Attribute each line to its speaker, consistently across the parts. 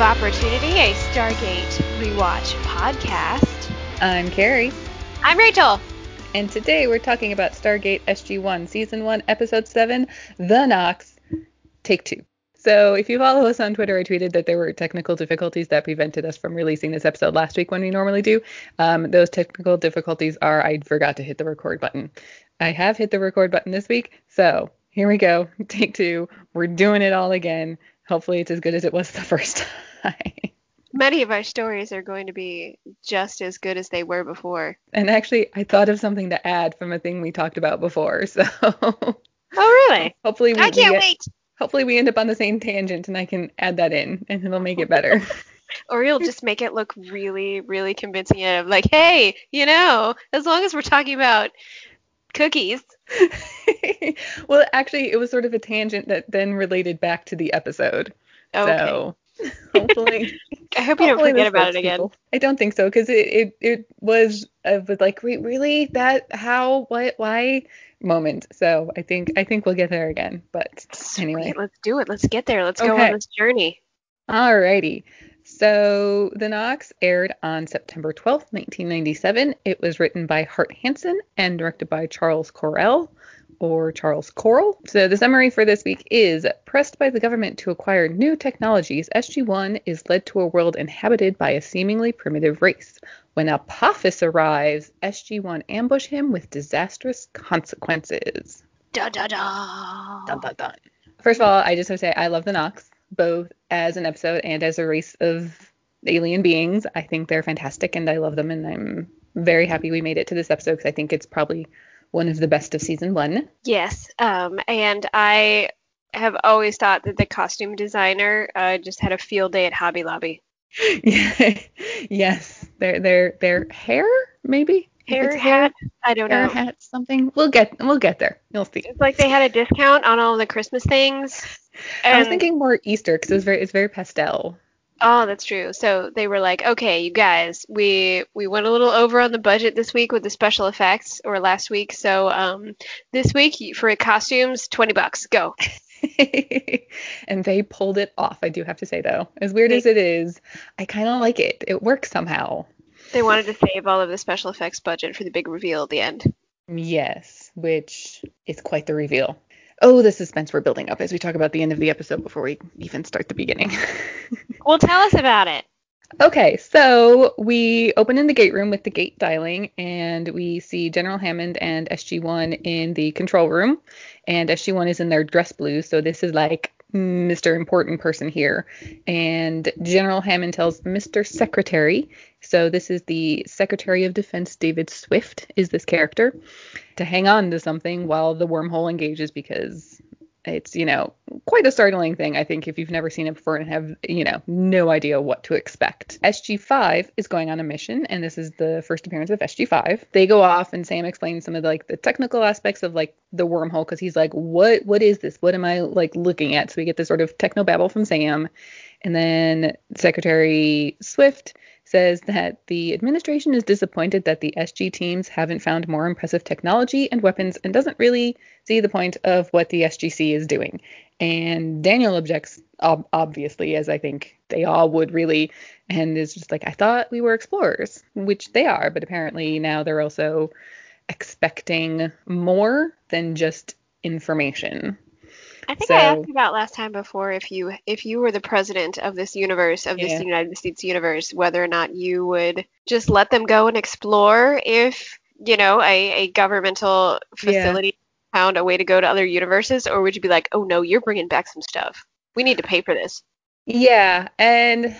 Speaker 1: Of Opportunity, a Stargate rewatch podcast.
Speaker 2: I'm Carrie,
Speaker 1: I'm Rachel.
Speaker 2: and today we're talking about Stargate SG-1, Season 1, Episode 7, The Nox, Take 2. So if you follow us on Twitter, I tweeted that there were technical difficulties that prevented us from releasing this episode last week when we normally do. Um, those technical difficulties are I forgot to hit the record button. I have hit the record button this week, so here we go. Take two. We're doing it all again. Hopefully it's as good as it was the first time.
Speaker 1: Many of our stories are going to be just as good as they were before.
Speaker 2: And actually, I thought of something to add from a thing we talked about before. So
Speaker 1: Oh, really?
Speaker 2: hopefully we,
Speaker 1: I can't
Speaker 2: get-
Speaker 1: wait.
Speaker 2: hopefully we end up on the same tangent and I can add that in and it'll make it better.
Speaker 1: Or you'll just make it look really, really convincing of like, hey, you know, as long as we're talking about cookies.
Speaker 2: well, actually, it was sort of a tangent that then related back to the episode.
Speaker 1: Okay.
Speaker 2: So hopefully,
Speaker 1: I hope you don't forget about it again.
Speaker 2: people. I don't think so because it, it it was uh, was like wait really that how what why moment. So I think I think we'll get there again. But anyway,
Speaker 1: let's do it. Let's get there. Let's go on this journey.
Speaker 2: Alrighty. So The Nox aired on September 12th, 1997. It was written by Hart Hanson and directed by Charles Correll or Charles Coral. So the summary for this week is pressed by the government to acquire new technologies, SG-1 is led to a world inhabited by a seemingly primitive race. When Apophis arrives, SG-1 ambush him with disastrous consequences.
Speaker 1: Da da da.
Speaker 2: Dun, dun, dun. First of all, I just want to say I love the Nox, both as an episode and as a race of alien beings. I think they're fantastic and I love them, and I'm very happy we made it to this episode because I think it's probably one of the best of season one.
Speaker 1: Yes. Um, and I have always thought that the costume designer uh, just had a field day at Hobby Lobby.
Speaker 2: yes, their their their hair maybe
Speaker 1: Hair hat? I don't
Speaker 2: hair
Speaker 1: know.
Speaker 2: hat something. We'll get we'll get there. You'll see.
Speaker 1: It's like they had a discount on all the Christmas things.
Speaker 2: I was thinking more Easter because it's very it's very pastel.
Speaker 1: Oh, that's true. So they were like, okay, you guys, we we went a little over on the budget this week with the special effects, or last week. So um, this week for costumes, twenty bucks, go.
Speaker 2: and they pulled it off. I do have to say though, as weird
Speaker 1: They-
Speaker 2: as it is, I kind of like it. It works somehow.
Speaker 1: They wanted to save all of the special effects budget for the big reveal at the end.
Speaker 2: Yes, which is quite the reveal. Oh, the suspense we're building up as we talk about the end of the episode before we even start the beginning.
Speaker 1: Well, tell us about it.
Speaker 2: okay, so we open in the gate room with the gate dialing, and we see General Hammond and SG1 in the control room, and SG1 is in their dress blue, so this is like Mr. Important person here. And General Hammond tells Mr. Secretary, so this is the Secretary of Defense David Swift, is this character, to hang on to something while the wormhole engages because it's, you know, quite a startling thing, I think, if you've never seen it before and have, you know, no idea what to expect. SG5 is going on a mission, and this is the first appearance of SG5. They go off, and Sam explains some of the, like the technical aspects of like the wormhole because he's like, what, what is this? What am I like looking at? So we get this sort of techno babble from Sam, and then Secretary Swift says that the administration is disappointed that the SG teams haven't found more impressive technology and weapons and doesn't really see the point of what the SGC is doing. And Daniel objects, ob- obviously, as I think they all would really, and is just like, I thought we were explorers, which they are, but apparently now they're also expecting more than just information.
Speaker 1: I think
Speaker 2: So-
Speaker 1: I asked about last time before if you if you were the president of this universe of this
Speaker 2: Yeah.
Speaker 1: United States universe, whether or not you would just let them go and explore if you know a, a governmental
Speaker 2: Yeah.
Speaker 1: facility found a way to go to other universes, or would you be like, oh no, you're bringing back some stuff. We need to pay for this.
Speaker 2: Yeah, and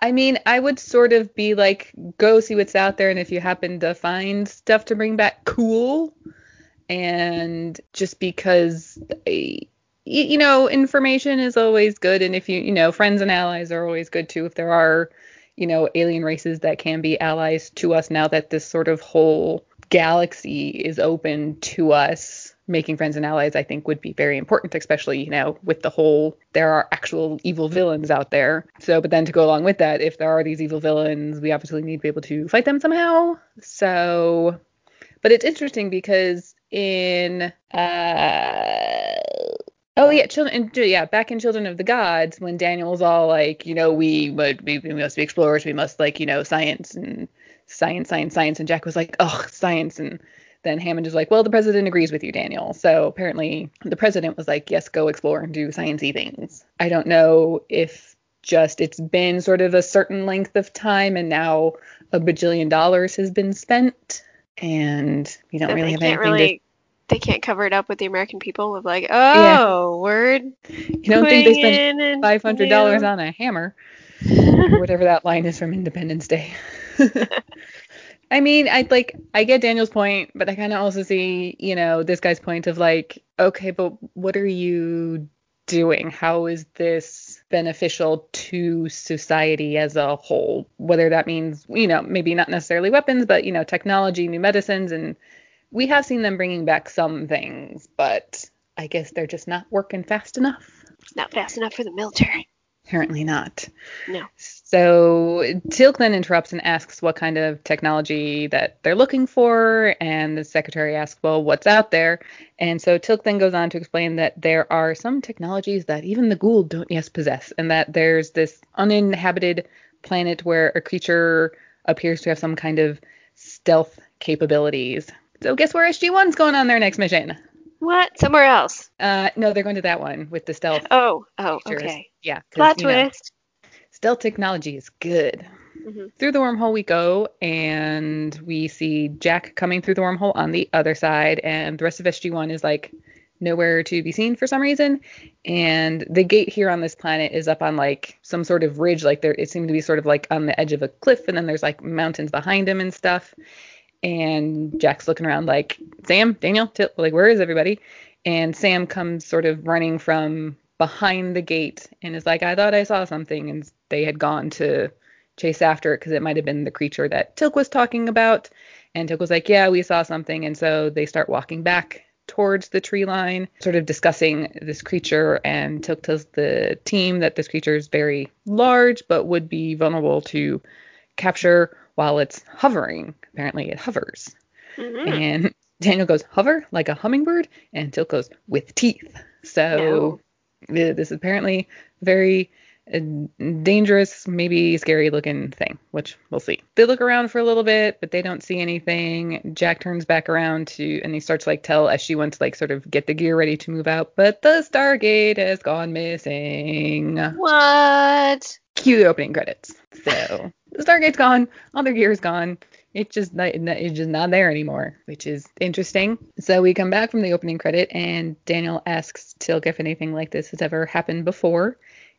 Speaker 2: I mean, I would sort of be like, go see what's out there, and if you happen to find stuff to bring back, cool. And just because, eh, y- you know, information is always good, and if you, you know, friends and allies are always good too. If there are, you know, alien races that can be allies to us now that this sort of whole galaxy is open to us, making friends and allies, I think, would be very important, especially, you know, with the whole there are actual evil villains out there. So, but then to go along with that, if there are these evil villains, we obviously need to be able to fight them somehow. So, but it's interesting because in uh Oh yeah, children. Yeah, back in Children of the Gods, when Daniel's all like, you know, we we, we must be explorers, we must like, you know, science and science, science, science, and Jack was like, oh, science, and then Hammond is like, well, the president agrees with you, Daniel. So apparently the president was like, yes, go explore and do sciencey things. I don't know if just it's been sort of a certain length of time and now a bajillion dollars has been spent and we don't
Speaker 1: So
Speaker 2: really have anything
Speaker 1: really. They can't cover it up with the American people of like, oh, word.
Speaker 2: you don't think they spent five hundred dollars on a hammer whatever that line is from Independence Day. I mean, I like I get Daniel's point, but I kind of also see, you know, this guy's point of like, okay, but what are you doing? How is this beneficial to society as a whole? Whether that means, you know, maybe not necessarily weapons, but you know, technology, new medicines, and we have seen them bringing back some things, but I guess they're just not working fast enough.
Speaker 1: It's not fast enough for the military.
Speaker 2: Apparently not.
Speaker 1: No.
Speaker 2: So Teal'c then interrupts and asks what kind of technology that they're looking for, and the secretary asks, well, what's out there? And so Teal'c then goes on to explain that there are some technologies that even the Goa'uld don't yet possess, and that there's this uninhabited planet where a creature appears to have some kind of stealth capabilities. So guess where SG-1's going on their next mission?
Speaker 1: What? Somewhere else.
Speaker 2: Uh, no, they're going to that one with the stealth.
Speaker 1: Oh, oh,
Speaker 2: creatures.
Speaker 1: okay.
Speaker 2: Yeah.
Speaker 1: Plot
Speaker 2: you know,
Speaker 1: twist.
Speaker 2: stealth technology is good.
Speaker 1: Mhm.
Speaker 2: Through the wormhole we go, and we see Jack coming through the wormhole on the other side, and the rest of SG1 is like nowhere to be seen for some reason. And the gate here on this planet is up on like some sort of ridge, like there it seemed to be sort of like on the edge of a cliff, and then there's like mountains behind him and stuff. And Jack's looking around like, Sam, Daniel, Til- like where is everybody? And Sam comes sort of running from behind the gate and is like, I thought I saw something, and they had gone to chase after it because it might have been the creature that Teal'c was talking about. And Teal'c was like, Yeah, we saw something. And so they start walking back towards the tree line, sort of discussing this creature. And Teal'c tells the team that this creature is very large, but would be vulnerable to capture while it's hovering. Apparently, it hovers.
Speaker 1: Mhm.
Speaker 2: And Daniel goes, Hover like a hummingbird. And Teal'c goes, With teeth. So th- this is apparently very uh, dangerous, maybe scary looking thing, which we'll see. They look around for a little bit, but they don't see anything. Jack turns back around to, and he starts like tell SG1 to like sort of get the gear ready to move out, but the Stargate has gone missing.
Speaker 1: What?
Speaker 2: Cue the opening credits. So the Stargate's gone, all their gear is gone. It's just not, it's just not there anymore, which is interesting. So we come back from the opening credit, and Daniel asks Teal'c if anything like this has ever happened before,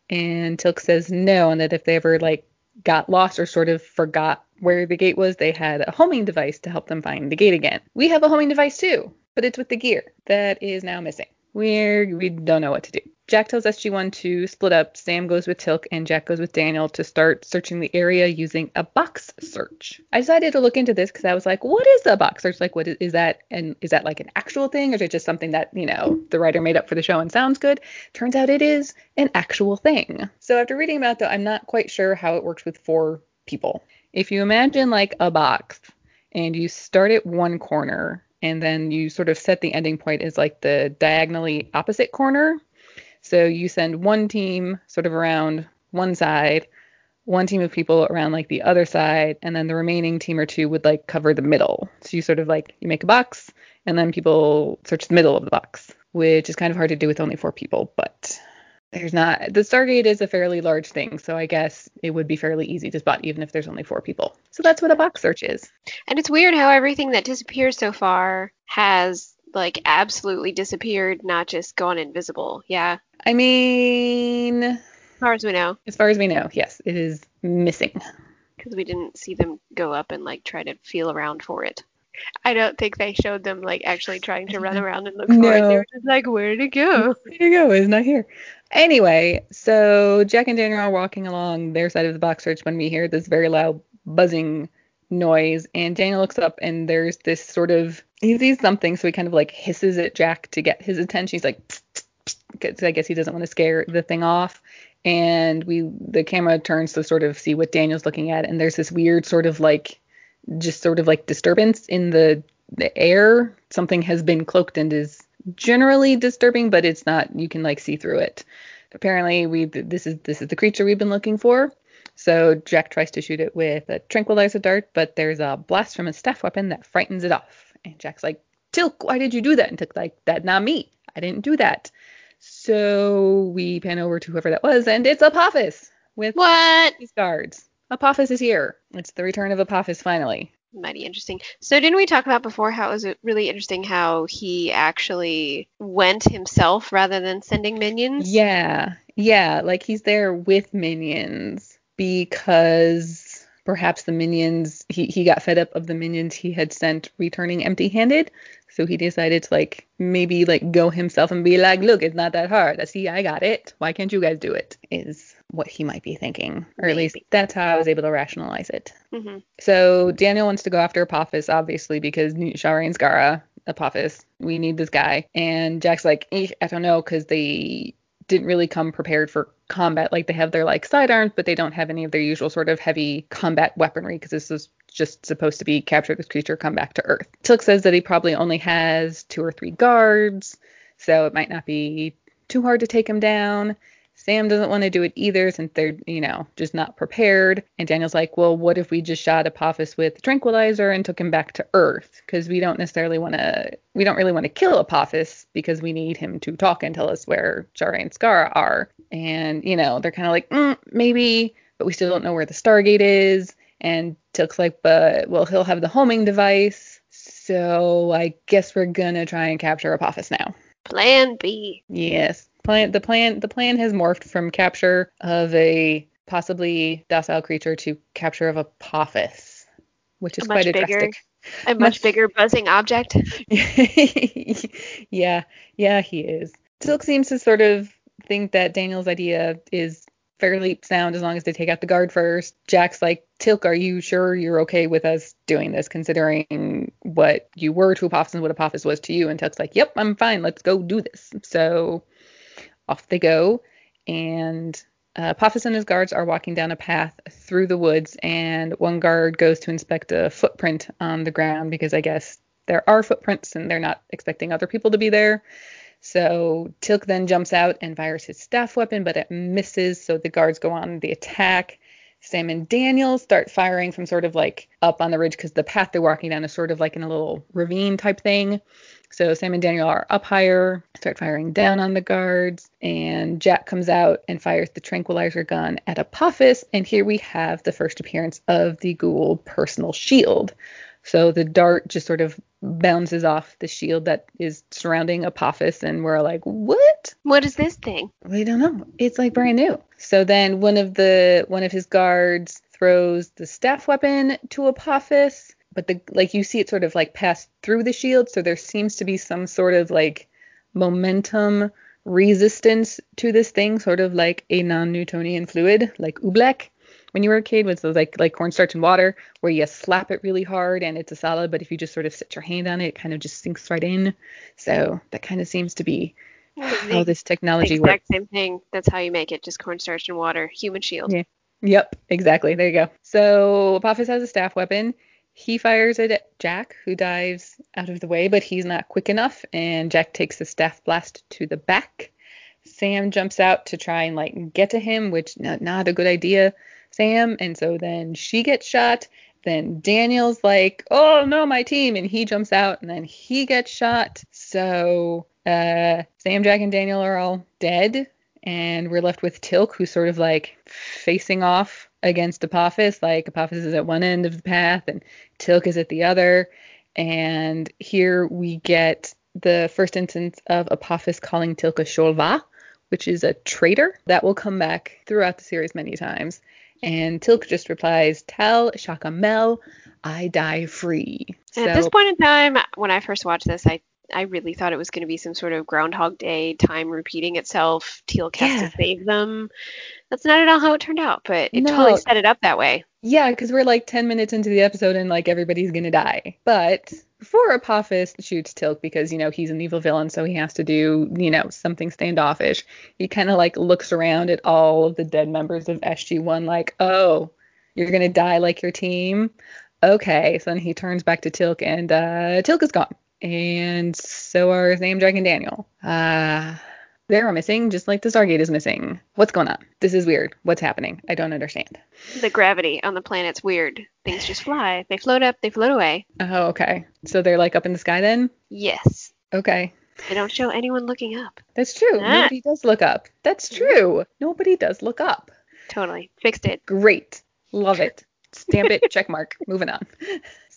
Speaker 2: and Teal'c says no, and that if they ever like got lost or sort of forgot where the gate was, they had a homing device to help them find the gate again. We have a homing device too, but it's with the gear that is now missing. We're we don't know what to do. Jack tells SG1 to split up. Sam goes with Teal'c and Jack goes with Daniel to start searching the area using a box search. I decided to look into this because I was like, what is a box search? Like, what is, is that? And is that like an actual thing or is it just something that, you know, the writer made up for the show and sounds good? Turns out it is an actual thing. So after reading about it, though, I'm not quite sure how it works with four people. If you imagine like a box and you start at one corner and then you sort of set the ending point as like the diagonally opposite corner. So you send one team sort of around one side, one team of people around like the other side, and then the remaining team or two would like cover the middle. So you sort of like you make a box and then people search the middle of the box, which is kind of hard to do with only four people, but there's not the Stargate is a fairly large thing, so I guess it would be fairly easy to spot even if there's only four people. So that's what a box search is.
Speaker 1: And it's weird how everything that disappears so far has like absolutely disappeared, not just gone invisible. Yeah,
Speaker 2: I mean,
Speaker 1: as far as we know,
Speaker 2: as far as we know, yes, it is missing.
Speaker 1: because we didn't see them go up and like try to feel around for it. I don't think they showed them like actually trying to run around and look for it. They were just like, where did it go?
Speaker 2: There you go, it's not here. Anyway, so Jack and Daniel are walking along their side of the box search when we hear this very loud buzzing noise, and Daniel looks up and there's this sort of he sees something, so he kind of like hisses at Jack to get his attention. He's like, "Psst, psst, psst," 'cause I guess he doesn't want to scare the thing off. And we the camera turns to sort of see what Daniel's looking at, and there's this weird sort of like just sort of like disturbance in the the air. Something has been cloaked and is generally disturbing, but it's not. You can like see through it. Apparently, we this is this is the creature we've been looking for. So Jack tries to shoot it with a tranquilizer dart, but there's a blast from a staff weapon that frightens it off. And Jack's like, Teal'c, why did you do that? And Teal'c's like, that not me. I didn't do that. So we pan over to whoever that was, and it's Apophis with
Speaker 1: What?
Speaker 2: these guards. Apophis is here. It's the return of Apophis finally.
Speaker 1: Mighty interesting. So didn't we talk about before how it was really interesting how he actually went himself rather than sending minions?
Speaker 2: Yeah, yeah, like he's there with minions because perhaps the minions he, he got fed up of the minions he had sent returning empty handed. So he decided to like maybe like go himself and be like, look, it's not that hard. I see I got it. Why can't you guys do it? Is what he might be thinking. Or at least that's how I was able to rationalize it.
Speaker 1: hmm
Speaker 2: So Daniel wants to go after Apophis, obviously, because Sha're and Skaara, Apophis, we need this guy. And Jack's like, "Eh, I don't know, because they didn't really come prepared for combat. Like they have their like sidearms, but they don't have any of their usual sort of heavy combat weaponry, because this is just supposed to be capture this creature, come back to Earth. Teal'c says that he probably only has two or three guards, so it might not be too hard to take him down. Sam doesn't want to do it either since they're, you know, just not prepared. And Daniel's like, well, what if we just shot Apophis with tranquilizer and took him back to Earth? Because we don't necessarily want to, we don't really want to kill Apophis because we need him to talk and tell us where Sha're and Skaara are. And, you know, they're kind of like, mm, maybe, but we still don't know where the Stargate is. And Teal'c's like, but, well, he'll have the homing device. So I guess we're going to try and capture Apophis now.
Speaker 1: Plan B.
Speaker 2: Yes. Plan the plan the plan has morphed from capture of a possibly docile creature to capture of a Apophis, which is
Speaker 1: A
Speaker 2: quite a
Speaker 1: bigger-
Speaker 2: drastic.
Speaker 1: A much
Speaker 2: Much-
Speaker 1: bigger buzzing object.
Speaker 2: yeah, yeah, he is. Teal'c seems to sort of think that Daniel's idea is fairly sound as long as they take out the guard first. Jack's like, Teal'c, are you sure you're okay with us doing this, considering what you were to Apophis and what Apophis was to you? And Teal'c's like, Yep, I'm fine. Let's go do this. So off they go, and uh, and his guards are walking down a path through the woods, and one guard goes to inspect a footprint on the ground because I guess there are footprints and they're not expecting other people to be there. So Teal'c then jumps out and fires his staff weapon, but it misses. So the guards go on the attack. Sam and Daniel start firing from sort of like up on the ridge because the path they're walking down is sort of like in a little ravine type thing. So Sam and Daniel are up higher, start firing down on the guards, and Jack comes out and fires the tranquilizer gun at Apophis. And here we have the first appearance of the Goa'uld personal shield. So the dart just sort of bounces off the shield that is surrounding Apophis, and we're like, what?
Speaker 1: What is this thing?
Speaker 2: We don't know. It's like brand new. So then one of the one of his guards throws the staff weapon to Apophis, but the like you see it sort of like pass through the shield, so there seems to be some sort of like momentum resistance to this thing, sort of like a non-Newtonian fluid, like oobleck. When you were a kid, with those like like cornstarch and water, where you slap it really hard and it's a solid, but if you just sort of set your hand on it, it kind of just sinks right in. So that kind of seems to be how this technology works.
Speaker 1: same thing. That's how you make it. Just cornstarch and water. Human shield.
Speaker 2: Yeah. Yep, exactly. There you go. So Apophis has a staff weapon. He fires at Jack, who dives out of the way, but he's not quick enough, and Jack takes the staff blast to the back. Sam jumps out to try and like get to him, which not, not a good idea, Sam. And so then she gets shot. Then Daniel's like, "Oh no, my team!" and he jumps out, and then he gets shot. So uh, Sam, Jack, and Daniel are all dead, and we're left with Teal'c, who's sort of like facing off against Apophis. Like Apophis is at one end of the path, and Teal'c is at the other. And here we get the first instance of Apophis calling Teal'c a Shol'va, which is a traitor. That will come back throughout the series many times. And Teal'c just replies, Tell Shakamel I die free.
Speaker 1: And at this point in time, when I first watched this, I I really thought it was going to be some sort of Groundhog Day, time repeating itself. Teal'c has
Speaker 2: Yeah.
Speaker 1: to save them. That's not at all how it turned out, but it
Speaker 2: No.
Speaker 1: totally set it up that way.
Speaker 2: Yeah, because we're like 10 minutes into the episode and like everybody's gonna die. But before Apophis shoots Teal'c because, you know, he's an evil villain, so he has to do, you know, something standoffish, he kind of like looks around at all of the dead members of SG1 like, oh, you're gonna die like your team? Okay. So then he turns back to Teal'c and uh, Teal'c is gone. And so are Jack, and Daniel. Uh, they're missing, just like the Stargate is missing. What's going on? This is weird. What's happening? I don't understand.
Speaker 1: The gravity on the planet's weird. Things just fly. They float up, they float away.
Speaker 2: Oh, okay. So they're like up in the sky then?
Speaker 1: Yes.
Speaker 2: Okay.
Speaker 1: They don't show anyone looking up.
Speaker 2: That's true.
Speaker 1: Ah.
Speaker 2: Nobody does look up. That's true. Nobody does look up.
Speaker 1: Totally. Fixed it.
Speaker 2: Great. Love it. Stamp it. Check mark. Moving on.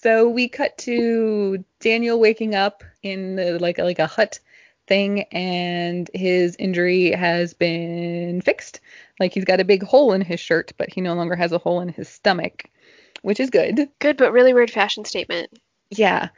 Speaker 2: So we cut to Daniel waking up in the, like like a hut thing and his injury has been fixed. Like he's got a big hole in his shirt, but he no longer has a hole in his stomach, which is good.
Speaker 1: Good, but really weird fashion statement.
Speaker 2: Yeah.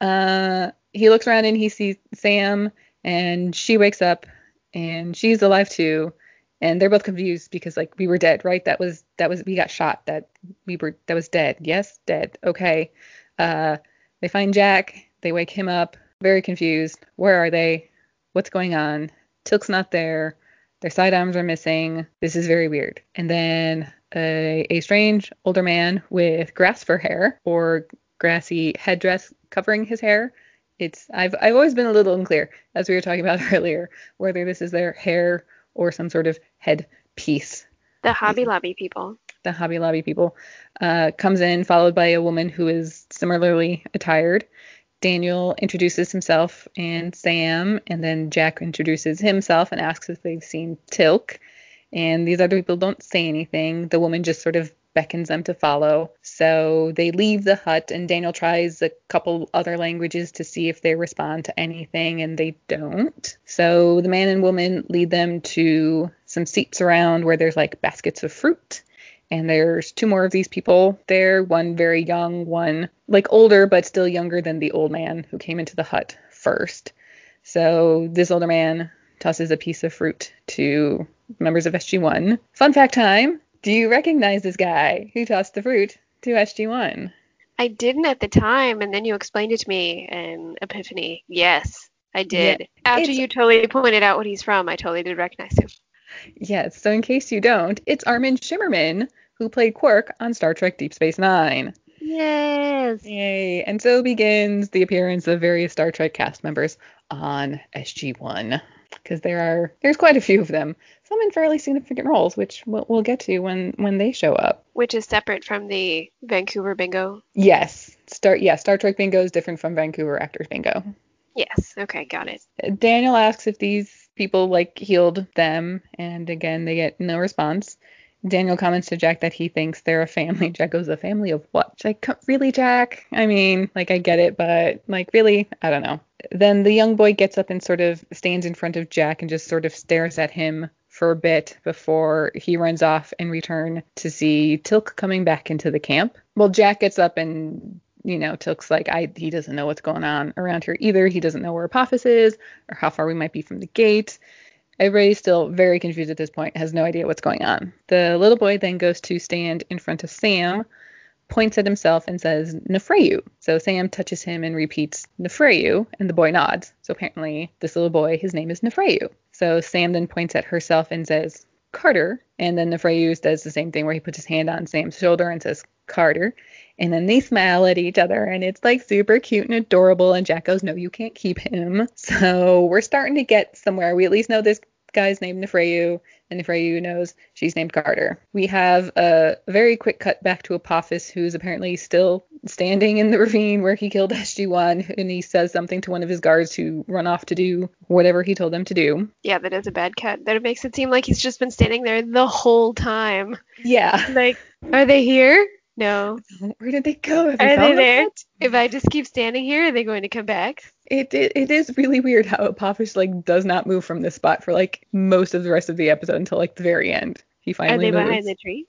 Speaker 2: Uh, he looks around and he sees Sam, and she wakes up, and she's alive too. And they're both confused because like we were dead, right? That was that was we got shot. That we were that was dead. Yes, dead. Okay. Uh, they find Jack. They wake him up. Very confused. Where are they? What's going on? Teal'c's not there. Their side arms are missing. This is very weird. And then a, a strange older man with grass for hair or grassy headdress covering his hair. It's I've I've always been a little unclear, as we were talking about earlier, whether this is their hair or some sort of head piece.
Speaker 1: The Hobby Lobby people.
Speaker 2: The Hobby Lobby people uh, comes in, followed by a woman who is similarly attired. Daniel introduces himself and Sam, and then Jack introduces himself and asks if they've seen Teal'c. And these other people don't say anything. The woman just sort of beckons them to follow. So they leave the hut, and Daniel tries a couple other languages to see if they respond to anything, and they don't. So the man and woman lead them to some seats around where there's like baskets of fruit. And there's two more of these people there, one very young, one like older, but still younger than the old man who came into the hut first. So this older man tosses a piece of fruit to members of SG1. Fun fact time do you recognize this guy who tossed the fruit to SG1?
Speaker 1: I didn't at the time, and then you explained it to me, and Epiphany. Yes, I did.
Speaker 2: Yeah,
Speaker 1: After you totally pointed out what he's from, I totally did recognize him.
Speaker 2: Yes, so in case you don't, it's Armin Shimerman who played Quark on Star Trek Deep Space Nine.
Speaker 1: Yes.
Speaker 2: Yay. And so begins the appearance of various Star Trek cast members on SG1. Because there are there's quite a few of them, some in fairly significant roles, which we'll, we'll get to when when they show up.
Speaker 1: Which is separate from the Vancouver bingo.
Speaker 2: Yes, Star yeah Star Trek Bingo is different from Vancouver Actors Bingo.
Speaker 1: Yes. Okay, got it.
Speaker 2: Daniel asks if these people like healed them, and again they get no response. Daniel comments to Jack that he thinks they're a family. Jack goes, "A family of what?" Like, really, Jack? I mean, like I get it, but like really, I don't know. Then the young boy gets up and sort of stands in front of Jack and just sort of stares at him for a bit before he runs off and return to see Teal'c coming back into the camp. Well, Jack gets up and you know, Teal'c's like, I he doesn't know what's going on around here either. He doesn't know where Apophis is or how far we might be from the gate. Everybody's still very confused at this point, has no idea what's going on. The little boy then goes to stand in front of Sam, points at himself, and says, Nafrayu. So Sam touches him and repeats, Nafrayu, and the boy nods. So apparently, this little boy, his name is Nafrayu. So Sam then points at herself and says, Carter. And then Nafrayu does the same thing where he puts his hand on Sam's shoulder and says, Carter. And then they smile at each other, and it's like super cute and adorable. And Jack goes, No, you can't keep him. So we're starting to get somewhere. We at least know this guy's named Nafrayu, and Nafrayu knows she's named Carter. We have a very quick cut back to Apophis, who's apparently still standing in the ravine where he killed SG1, and he says something to one of his guards who run off to do whatever he told them to do.
Speaker 1: Yeah, that is a bad cut. That makes it seem like he's just been standing there the whole time.
Speaker 2: Yeah.
Speaker 1: Like, are they here? No.
Speaker 2: Where did they go? Have
Speaker 1: Are they there? If I just keep standing here, are they going to come back?
Speaker 2: It, it it is really weird how Apophis like does not move from this spot for like most of the rest of the episode until like the very end. He finally.
Speaker 1: Are they
Speaker 2: moves.
Speaker 1: behind the tree?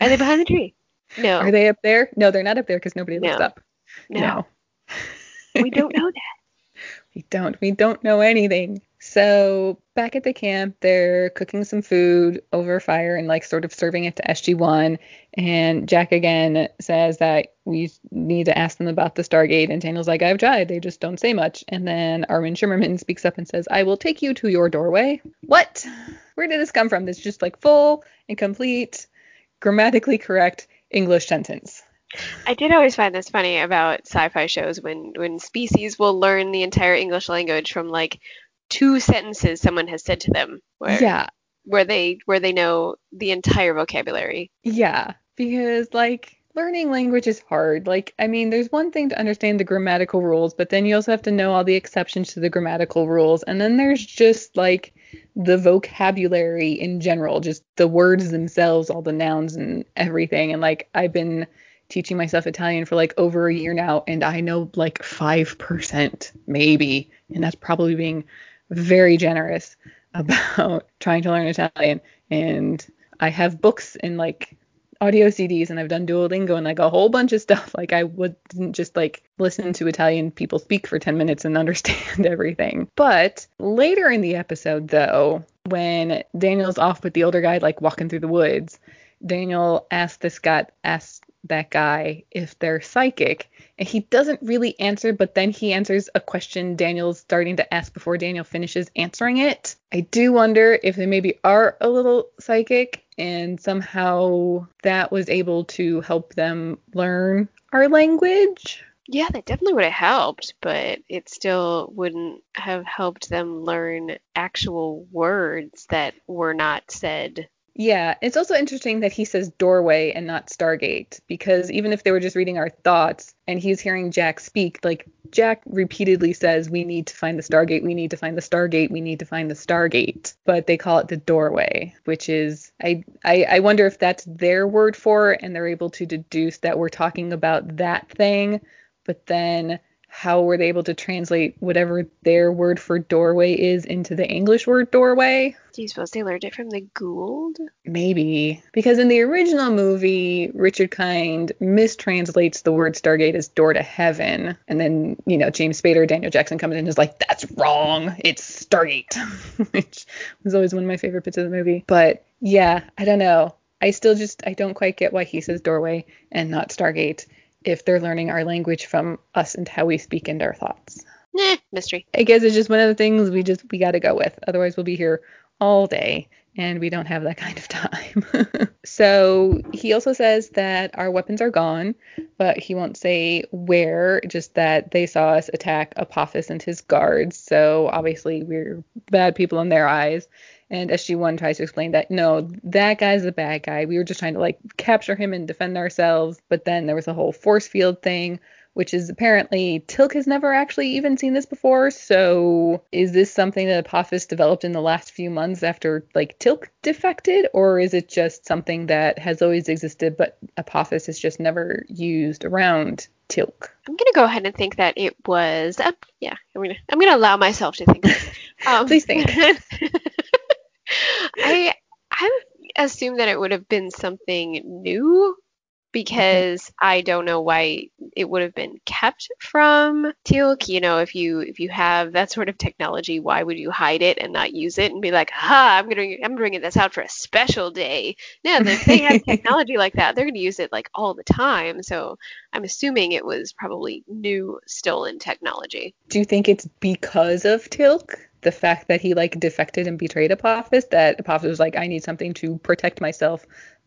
Speaker 1: Are they behind the tree? No.
Speaker 2: Are they up there? No, they're not up there because nobody looks
Speaker 1: No.
Speaker 2: up.
Speaker 1: No. We don't know that.
Speaker 2: We don't. We don't know anything. So back at the camp, they're cooking some food over fire and like sort of serving it to SG1. And Jack again says that we need to ask them about the Stargate. And Daniel's like, I've tried. They just don't say much. And then Armin Shimerman speaks up and says, I will take you to your doorway. What? Where did this come from? This just like full and complete, grammatically correct English sentence.
Speaker 1: I did always find this funny about sci-fi shows when when species will learn the entire English language from like two sentences someone has said to them. Where,
Speaker 2: Yeah.
Speaker 1: Where they where they know the entire vocabulary.
Speaker 2: Yeah, because like learning language is hard. Like, I mean, there's one thing to understand the grammatical rules, but then you also have to know all the exceptions to the grammatical rules. And then there's just like the vocabulary in general, just the words themselves, all the nouns and everything. And like, I've been teaching myself Italian for like over a year now, and I know like 5% maybe. And that's probably being very generous about trying to learn Italian. And I have books and like audio CDs and I've done Duolingo and like a whole bunch of stuff. Like I wouldn't just like listen to Italian people speak for 10 minutes and understand everything. But later in the episode though, when Daniel's off with the older guy like walking through the woods, Daniel asks this guy asks that guy if they're psychic and he doesn't really answer but then he answers a question Daniel's starting to ask before Daniel finishes answering it. I do wonder if they maybe are a little psychic and somehow that was able to help them learn our language.
Speaker 1: Yeah, that definitely would have helped, but it still wouldn't have helped them learn actual words that were not said.
Speaker 2: Yeah, it's also interesting that he says doorway and not Stargate because even if they were just reading our thoughts and he's hearing Jack speak, like Jack repeatedly says, We need to find the Stargate, we need to find the Stargate, we need to find the Stargate. But they call it the doorway, which is I I, I wonder if that's their word for it and they're able to deduce that we're talking about that thing, but then how were they able to translate whatever their word for doorway is into the English word doorway?
Speaker 1: Do you suppose they learned it from the Goa'uld?
Speaker 2: Maybe. Because in the original movie, Richard Kind mistranslates the word Stargate as door to heaven. And then, you know, James Spader, Daniel Jackson comes in and is like, that's wrong. It's Stargate. Which was always one of my favorite bits of the movie. But yeah, I don't know. I still just, I don't quite get why he says doorway and not Stargate if they're learning our language from us and how we speak and our thoughts.
Speaker 1: Nah, mystery.
Speaker 2: I guess it's just one of the things we just we got to go with. Otherwise, we'll be here all day and we don't have that kind of time. so he also says that our weapons are gone, but he won't say where, just that they saw us attack Apophis and his guards. So obviously we're bad people in their eyes. And SG1 tries to explain that no, that guy's the bad guy. We were just trying to like capture him and defend ourselves. But then there was a whole force field thing, which is apparently Teal'c has never actually even seen this before. So is this something that Apophis developed in the last few months after like Teal'c defected, or is it just something that has always existed but Apophis has just never used around Teal'c?
Speaker 1: I'm gonna go ahead and think that it was. Uh, yeah, I'm gonna I'm gonna allow myself to think. Um,
Speaker 2: Please think.
Speaker 1: I I assume that it would have been something new because I don't know why it would have been kept from Teal'c. You know, if you if you have that sort of technology, why would you hide it and not use it and be like, ha, I'm gonna I'm bringing this out for a special day. No, if they have technology like that, they're gonna use it like all the time. So I'm assuming it was probably new stolen technology.
Speaker 2: Do you think it's because of Teal'c? The fact that he like defected and betrayed Apophis, that Apophis was like, I need something to protect myself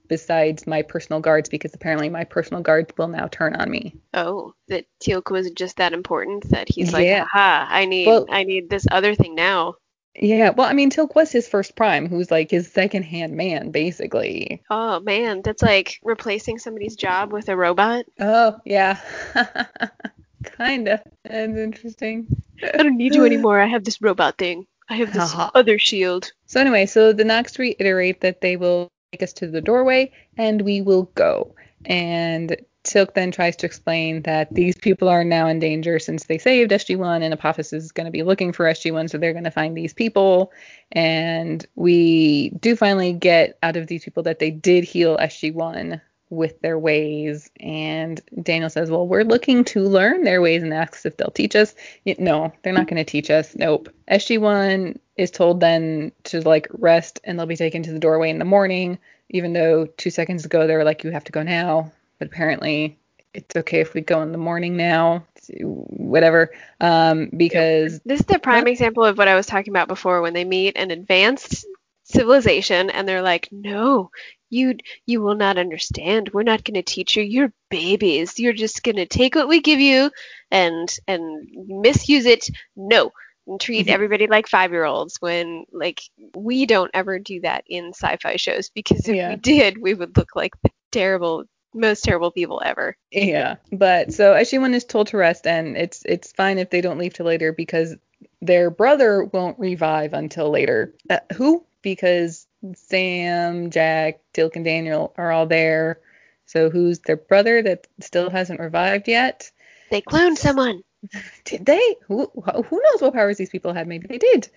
Speaker 2: besides my personal guards because apparently my personal guards will now turn on me.
Speaker 1: Oh, that Teal'c was just that important that he's like,
Speaker 2: Yeah.
Speaker 1: aha, I need
Speaker 2: Well-
Speaker 1: I need this other thing now.
Speaker 2: Yeah, well, I mean, Teal'c was his first prime, who's like his second hand man, basically.
Speaker 1: Oh man, that's like replacing somebody's job with a robot.
Speaker 2: Oh, yeah. Kinda. That's interesting.
Speaker 1: I don't need you anymore. I have this robot thing. I have this
Speaker 2: Uh-huh.
Speaker 1: other shield.
Speaker 2: So anyway, so the Nox reiterate that they will take us to the doorway and we will go. And Teal'c then tries to explain that these people are now in danger since they saved SG1 and Apophis is going to be looking for SG1, so they're going to find these people. And we do finally get out of these people that they did heal SG1 with their ways. And Daniel says, Well, we're looking to learn their ways and asks if they'll teach us. No, they're not going to teach us. Nope. SG1 is told then to like rest and they'll be taken to the doorway in the morning, even though two seconds ago they were like, You have to go now. But apparently it's okay if we go in the morning now. Whatever. Um, because
Speaker 1: This is the prime example of what I was talking about before when they meet an advanced civilization and they're like, no, You you will not understand. We're not going to teach you. You're babies. You're just going to take what we give you and and misuse it. No. And treat
Speaker 2: Mhm.
Speaker 1: everybody like five year olds when like we don't ever do that in sci-fi shows because if
Speaker 2: Yeah.
Speaker 1: we did we would look like the terrible most terrible people ever.
Speaker 2: Yeah, but so SG1 is told to rest, and it's it's fine if they don't leave till later because their brother won't revive until later. Uh, who? Because Sam, Jack, Teal'c, and Daniel are all there. So who's their brother that still hasn't revived yet?
Speaker 1: They cloned someone.
Speaker 2: Did they? Who who knows what powers these people had? Maybe they did.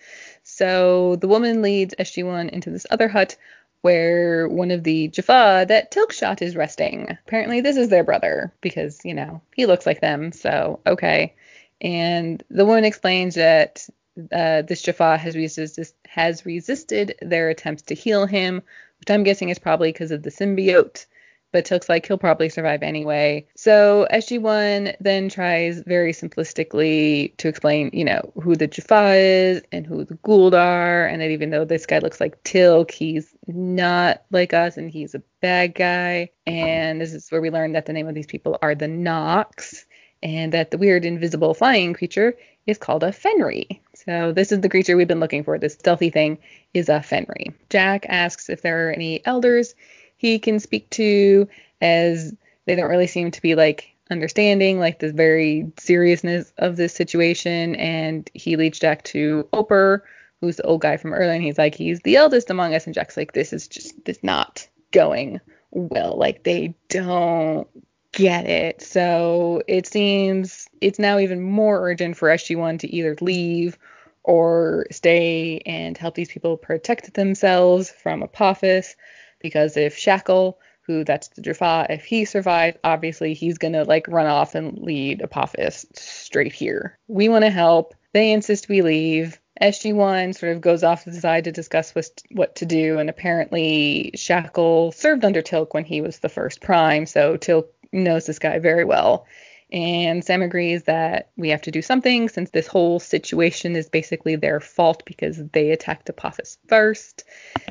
Speaker 2: So the woman leads SG1 into this other hut where one of the Jaffa that Teal'c shot is resting. Apparently this is their brother because, you know, he looks like them. So, okay. And the woman explains that uh, this Jaffa has resisted has resisted their attempts to heal him, which I'm guessing is probably because of the symbiote. But Teal'c's like he'll probably survive anyway. So SG1 then tries very simplistically to explain, you know, who the Jaffa is and who the Goa'uld are, and that even though this guy looks like Teal'c, he's not like us and he's a bad guy. And this is where we learn that the name of these people are the Nox, and that the weird invisible flying creature is called a Fenri. So this is the creature we've been looking for. This stealthy thing is a Fenri. Jack asks if there are any elders he can speak to, as they don't really seem to be like understanding like the very seriousness of this situation. And he leads Jack to Ohper, who's the old guy from earlier, and he's like, he's the eldest among us. And Jack's like, this is just this not going well. Like they don't get it. So it seems it's now even more urgent for SG1 to either leave or stay and help these people protect themselves from Apophis. Because if Shak'l, who that's the Jaffa, if he survives, obviously he's gonna like run off and lead Apophis straight here. We want to help. They insist we leave. SG1 sort of goes off to the side to discuss what, what to do, and apparently Shak'l served under Teal'c when he was the first Prime, so Teal'c knows this guy very well. And Sam agrees that we have to do something since this whole situation is basically their fault because they attacked Apophis first.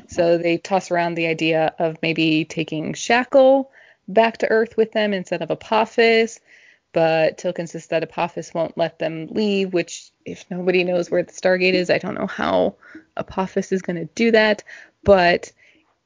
Speaker 2: So they toss around the idea of maybe taking Shak'l back to Earth with them instead of Apophis. But Teal'c insists that Apophis won't let them leave, which, if nobody knows where the Stargate is, I don't know how Apophis is going to do that. But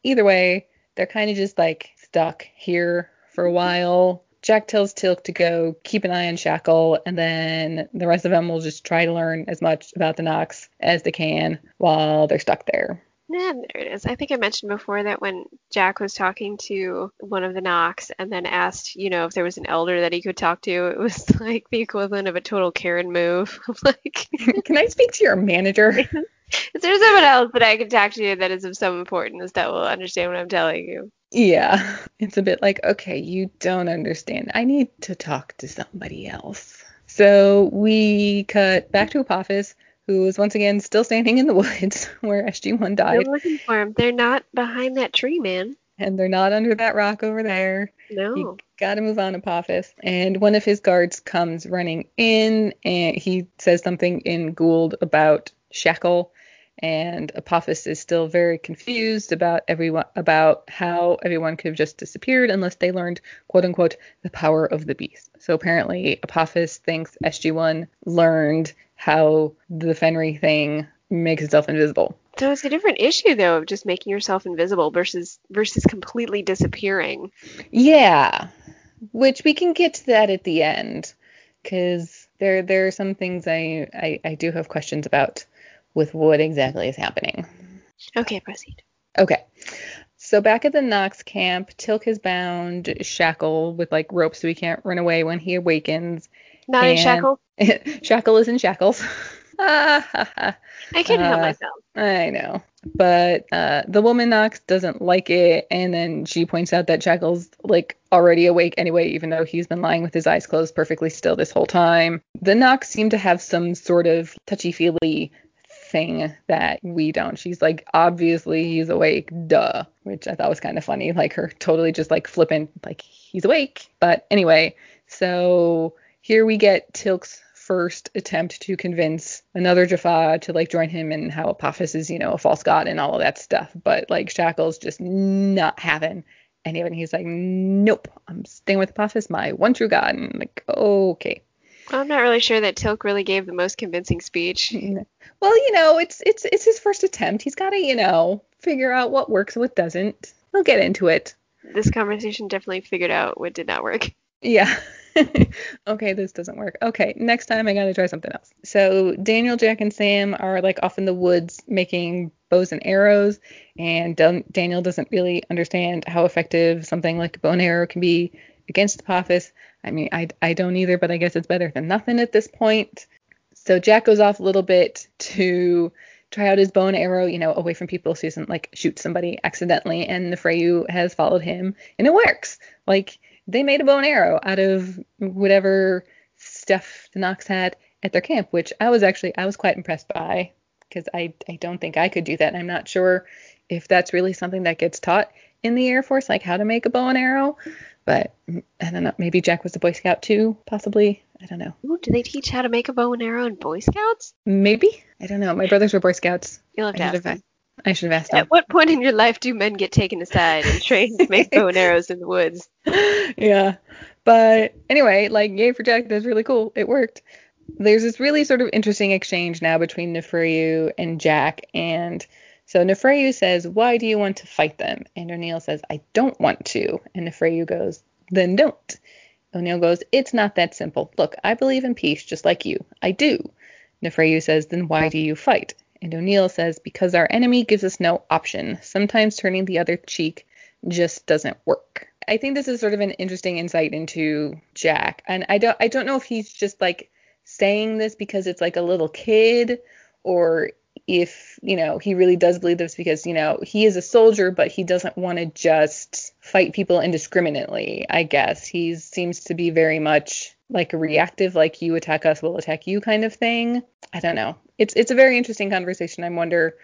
Speaker 2: either way, they're kind of just like stuck here for a while. Jack tells Teal'c to go keep an eye on Shak'l, and then the rest of them will just try to learn as much about the Nox as they can while they're stuck there.
Speaker 1: Yeah, there it is. I think I mentioned before that when Jack was talking to one of the Nox and then asked, you know, if there was an elder that he could talk to, it was like the equivalent of a total Karen move. like,
Speaker 2: Can I speak to your manager?
Speaker 1: is there someone else that I can talk to that is of some importance that will understand what I'm telling you?
Speaker 2: Yeah, it's a bit like, okay, you don't understand. I need to talk to somebody else. So we cut back to Apophis, who is once again still standing in the woods where SG1 died.
Speaker 1: They're looking for him. They're not behind that tree, man.
Speaker 2: and they're not under that rock over there.
Speaker 1: No.
Speaker 2: You gotta move on, Apophis. And one of his guards comes running in, and he says something in Goa'uld about Shak'l. And Apophis is still very confused about everyone about how everyone could have just disappeared unless they learned quote unquote the power of the beast. So apparently Apophis thinks SG1 learned how the Fenri thing makes itself invisible.
Speaker 1: So it's a different issue though of just making yourself invisible versus versus completely disappearing.
Speaker 2: Yeah, which we can get to that at the end, because there there are some things I, I I do have questions about with what exactly is happening.
Speaker 1: Okay, proceed.
Speaker 2: Okay. So back at the Nox camp, Teal'c is bound shackled with like ropes so he can't run away when he awakens.
Speaker 1: Not in
Speaker 2: And-
Speaker 1: shackle.
Speaker 2: Shak'l is in shackles. Ha, ha.
Speaker 1: I can't help
Speaker 2: uh,
Speaker 1: myself.
Speaker 2: I know. But uh, the woman Nox doesn't like it, and then she points out that Shak'l's like already awake anyway, even though he's been lying with his eyes closed perfectly still this whole time. The Nox seem to have some sort of touchy feely that we don't. She's like, obviously he's awake, duh, which I thought was kind of funny. Like her totally just like flippant, like he's awake. But anyway, so here we get Teal'c's first attempt to convince another Jaffa to like join him and how Apophis is, you know, a false god and all of that stuff. But like Shak'l's just not having any of it. And he's like, nope, I'm staying with Apophis, my one true god. And like, okay.
Speaker 1: I'm not really sure that Teal'c really gave the most convincing speech. Mm-hmm.
Speaker 2: Well, you know, it's it's it's his first attempt. He's got to, you know, figure out what works and what doesn't. He'll get into it.
Speaker 1: This conversation definitely figured out what did not work.
Speaker 2: Yeah. okay, this doesn't work. Okay, next time I gotta try something else. So Daniel, Jack, and Sam are like off in the woods making bows and arrows, and Daniel doesn't really understand how effective something like a bow and arrow can be against the Apophis. I mean, I, I don't either, but I guess it's better than nothing at this point. So Jack goes off a little bit to try out his bow and arrow, you know, away from people so he doesn't like shoot somebody accidentally. And Nafrayu has followed him, and it works. Like they made a bow and arrow out of whatever stuff the Nox had at their camp, which I was actually I was quite impressed by because I I don't think I could do that. And I'm not sure if that's really something that gets taught in the Air Force, like how to make a bow and arrow. But I don't know. Maybe Jack was a Boy Scout too, possibly. I don't know.
Speaker 1: Ooh, do they teach how to make a bow and arrow in Boy Scouts?
Speaker 2: Maybe. I don't know. My brothers were Boy Scouts.
Speaker 1: You'll have to ask them.
Speaker 2: I should have asked
Speaker 1: At what point in your life do men get taken aside and trained to make bow and arrows in the woods?
Speaker 2: Yeah. But anyway, like, yay for Jack. That's really cool. It worked. There's this really sort of interesting exchange now between Nafrayu and Jack. And so Nafrayu says, Why do you want to fight them? And O'Neill says, I don't want to. And Nafrayu goes, Then don't. O'Neill goes, It's not that simple. Look, I believe in peace just like you. I do. Nafrayu says, Then why do you fight? And O'Neill says, because our enemy gives us no option. Sometimes turning the other cheek just doesn't work. I think this is sort of an interesting insight into Jack. And I don't I don't know if he's just like saying this because it's like a little kid or if, you know, he really does believe this because, you know, he is a soldier but he doesn't want to just fight people indiscriminately, I guess. He seems to be very much like a reactive like you attack us, we'll attack you kind of thing. I don't know it's it's a very interesting conversation. I wonder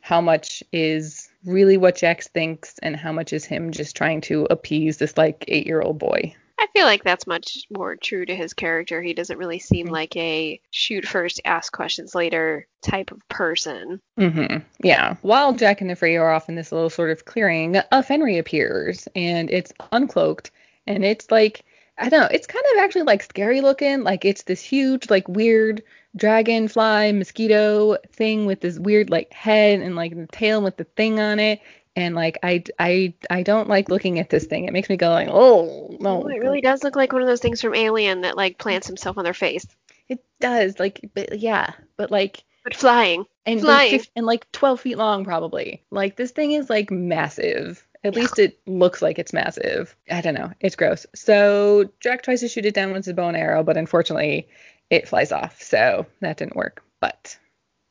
Speaker 2: how much is really what Jack's thinks and how much is him just trying to appease this like eight year old boy.
Speaker 1: I feel like that's much more true to his character. He doesn't really seem mm-hmm. like a shoot first, ask questions later type of person.
Speaker 2: Mm-hmm. Yeah. While Jack and Nafrayu are off in this little sort of clearing, a Fenri appears and it's uncloaked and it's like I don't know, it's kind of actually like scary looking. Like it's this huge, like weird dragonfly mosquito thing with this weird like head and like the tail with the thing on it and like I I I don't like looking at this thing. It makes me go like, oh no.
Speaker 1: Oh, it really does look like one of those things from Alien that like plants himself on their face.
Speaker 2: It does, like, but yeah, but like.
Speaker 1: But flying.
Speaker 2: And
Speaker 1: flying.
Speaker 2: Like, and like 12 feet long probably. Like this thing is like massive. At yeah. least it looks like it's massive. I don't know. It's gross. So Jack tries to shoot it down with his bow and arrow, but unfortunately it flies off. So that didn't work. But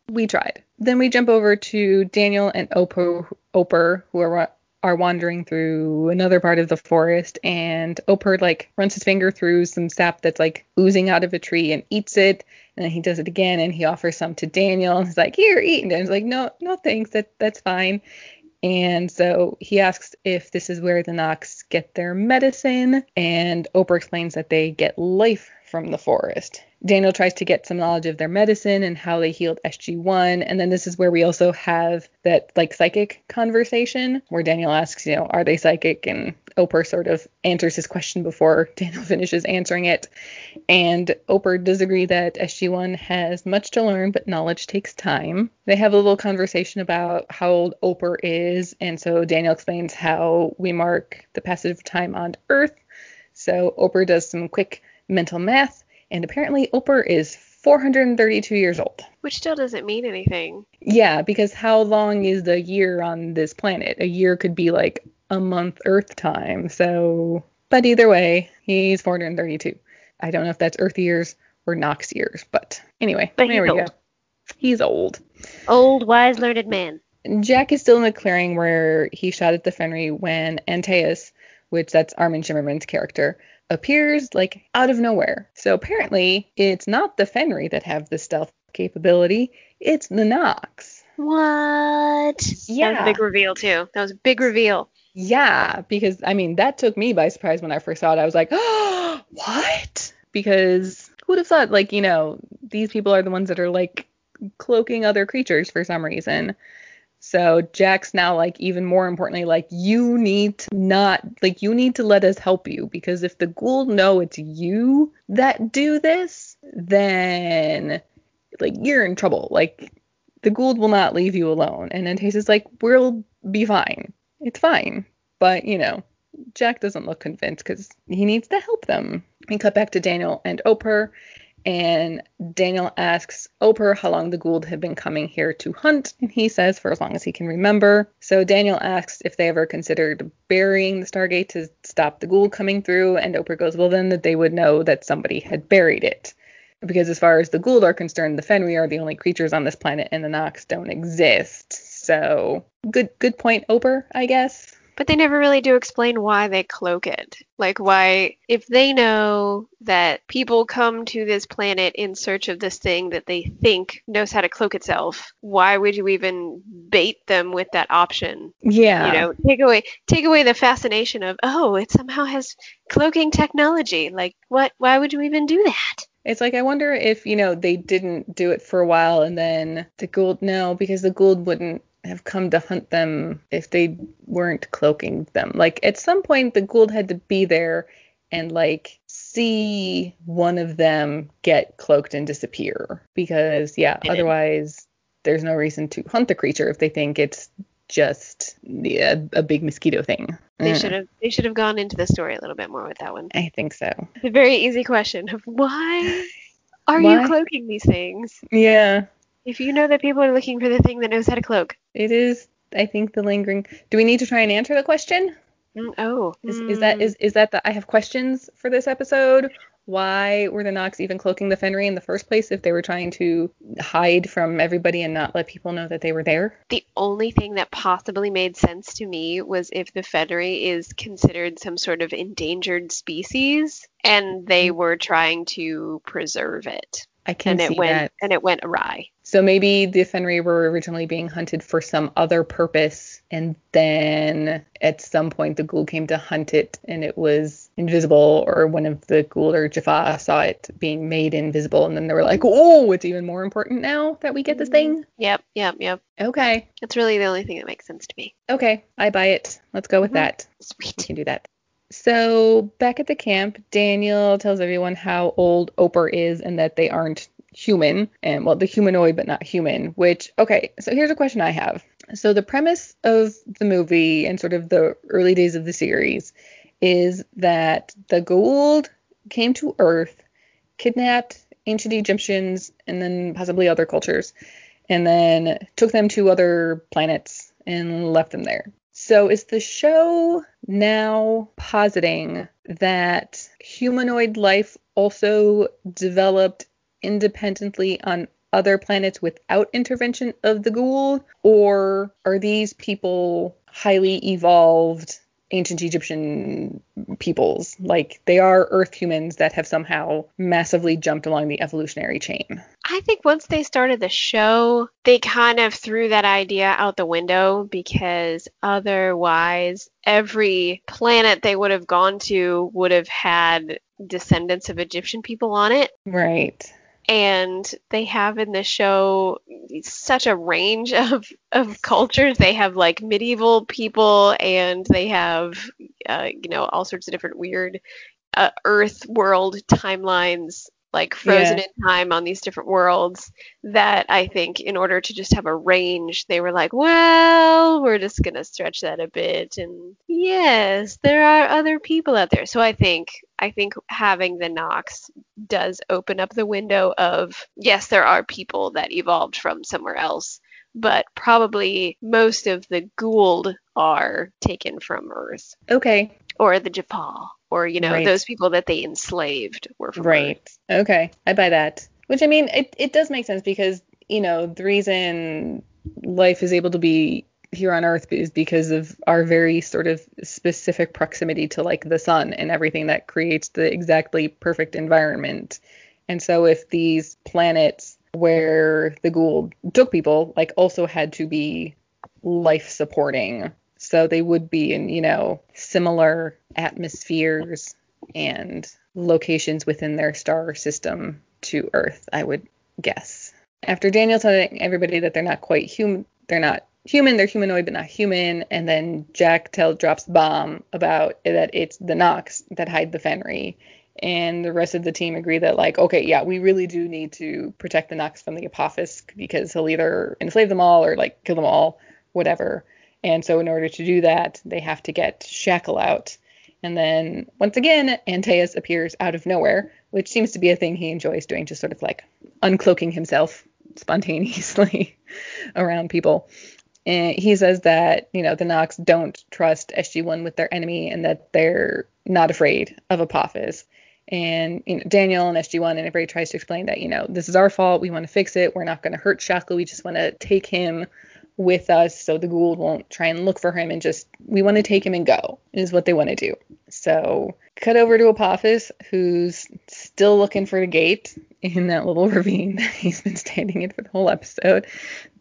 Speaker 2: we tried. Then we jump over to Daniel and Ohper, Ohper who are are wandering through another part of the forest, and Ohper like runs his finger through some sap that's like oozing out of a tree and eats it. And then he does it again, and he offers some to Daniel, and he's like, "Here, eat." And Daniel's like, "No, no, thanks. That that's fine." And so he asks if this is where the Nox get their medicine, and Ohper explains that they get life from the forest. Daniel tries to get some knowledge of their medicine and how they healed SG1. And then this is where we also have that like psychic conversation where Daniel asks, you know, are they psychic? And Ohper sort of answers his question before Daniel finishes answering it. And Ohper does agree that SG1 has much to learn, but knowledge takes time. They have a little conversation about how old Ohper is. And so Daniel explains how we mark the passage of time on Earth. So Ohper does some quick mental math and apparently Ohper is 432 years old.
Speaker 1: Which still doesn't mean anything.
Speaker 2: Yeah, because how long is the year on this planet? A year could be like a month Earth time. So, but either way, he's 432. I don't know if that's Earth years or Nox years, but anyway,
Speaker 1: but there we old. go.
Speaker 2: He's old.
Speaker 1: Old, wise, learned man.
Speaker 2: Jack is still in the clearing where he shot at the Fenri when Antaeus, which that's Armin Shimerman's character, appears like out of nowhere. So apparently, it's not the Fenri that have the stealth capability, it's the Nox.
Speaker 1: What?
Speaker 2: Yeah.
Speaker 1: That was a big reveal, too. That was a big reveal.
Speaker 2: Yeah, because I mean, that took me by surprise when I first saw it. I was like, oh, what? Because who'd have thought like, you know, these people are the ones that are like cloaking other creatures for some reason. So Jack's now like even more importantly like you need to not like you need to let us help you because if the Goa'uld know it's you that do this, then like you're in trouble. Like the Goa'uld will not leave you alone. And then Tace is like, we'll be fine. It's fine. But you know, Jack doesn't look convinced because he needs to help them. We cut back to Daniel and Ohper, and Daniel asks Ohper how long the Goa'uld have been coming here to hunt, and he says for as long as he can remember. So Daniel asks if they ever considered burying the Stargate to stop the Goa'uld coming through, and Ohper goes, well, then that they would know that somebody had buried it. Because as far as the Goa'uld are concerned, the Fenri are the only creatures on this planet, and the Nox don't exist. So good, good point, Ohper, I guess.
Speaker 1: But they never really do explain why they cloak it. Like, why, if they know that people come to this planet in search of this thing that they think knows how to cloak itself, why would you even bait them with that option?
Speaker 2: Yeah.
Speaker 1: You know, take away take away the fascination of, oh, it somehow has cloaking technology. Like, what? Why would you even do that?
Speaker 2: It's like I wonder if you know they didn't do it for a while and then the Goa'uld no because the Goa'uld wouldn't have come to hunt them if they weren't cloaking them. Like at some point the Goa'uld had to be there and like see one of them get cloaked and disappear because yeah, otherwise there's no reason to hunt the creature if they think it's just a big mosquito thing.
Speaker 1: They
Speaker 2: Mm,
Speaker 1: should have they should have gone into the story a little bit more with that one.
Speaker 2: I think so.
Speaker 1: It's a very easy question of why are
Speaker 2: Why?
Speaker 1: you cloaking these things?
Speaker 2: Yeah,
Speaker 1: If you know that people are looking for the thing that knows how to cloak.
Speaker 2: it is. I think the lingering. Do we need to try and answer the question?
Speaker 1: Mm, oh,
Speaker 2: Is, is that is is that the I have questions for this episode? Why were the Nox even cloaking the Fenri in the first place if they were trying to hide from everybody and not let people know that they were there?
Speaker 1: the only thing that possibly made sense to me was if the Fenri is considered some sort of endangered species and they were trying to preserve it.
Speaker 2: I can
Speaker 1: and it
Speaker 2: see
Speaker 1: went
Speaker 2: that.
Speaker 1: and it went awry.
Speaker 2: So maybe the Fenri were originally being hunted for some other purpose, and then at some point the Goa'uld came to hunt it, and it was invisible, or one of the Goa'uld or Jaffa saw it being made invisible, and then they were like, "Oh, it's even more important now that we get this thing."
Speaker 1: Yep, yep, yep.
Speaker 2: Okay,
Speaker 1: That's really the only thing that makes sense to me.
Speaker 2: okay, I buy it. Let's go with
Speaker 1: Mhm.
Speaker 2: that. We
Speaker 1: Sweet.
Speaker 2: can do that. So back at the camp, Daniel tells everyone how old Ohper is and that they aren't human, and well, the humanoid but not human. Which okay, so here's a question I have. So the premise of the movie and sort of the early days of the series is that the Goa'uld came to Earth, kidnapped ancient Egyptians and then possibly other cultures, and then took them to other planets and left them there. So is the show now positing that humanoid life also developed independently on other planets without intervention of the Goa'uld, or are these people highly evolved ancient Egyptian peoples? Like they are Earth humans that have somehow massively jumped along the evolutionary chain.
Speaker 1: I think once they started the show, they kind of threw that idea out the window because otherwise, every planet they would have gone to would have had descendants of Egyptian people on it.
Speaker 2: Right.
Speaker 1: And they have in the show such a range of, of cultures. They have like medieval people and they have, uh, you know, all sorts of different weird uh, Earth world timelines like frozen
Speaker 2: Yeah.
Speaker 1: in time on these different worlds that I think in order to just have a range they were like well we're just going to stretch that a bit and yes there are other people out there so I think I think having the Nox does open up the window of yes there are people that evolved from somewhere else but probably most of the Goa'uld are taken from Earth
Speaker 2: Okay.
Speaker 1: or the Jaffa or you know
Speaker 2: Right.
Speaker 1: those people that they enslaved were from Earth.
Speaker 2: Right. Okay. I buy that. Which I mean, it, it does make sense because, you know, the reason life is able to be here on Earth is because of our very sort of specific proximity to like the sun and everything that creates the exactly perfect environment. And so if these planets where the Goa'uld took people like also had to be life supporting, so they would be in, you know, similar atmospheres and locations within their star system to Earth, I would guess. After Daniel telling everybody that they're not quite human, they're not human, they're humanoid but not human, and then Jack tells drops bomb about that it's the Nox that hide the Fenri. And the rest of the team agree that like, okay, yeah, we really do need to protect the Nox from the Apophis because he'll either enslave them all or like kill them all, whatever. And so in order to do that, they have to get Shak'l out. And then once again, Antaeus appears out of nowhere, which seems to be a thing he enjoys doing, just sort of like uncloaking himself spontaneously around people. And he says that, you know, the Nox don't trust SG1 with their enemy and that they're not afraid of Apophis. And you know, Daniel and SG1 and everybody tries to explain that, you know, this is our fault. We want to fix it. We're not going to hurt Shak'l. We just want to take him with us so the Goa'uld won't try and look for him and just we want to take him and go is what they want to do. So cut over to Apophis who's still looking for the gate in that little ravine that he's been standing in for the whole episode.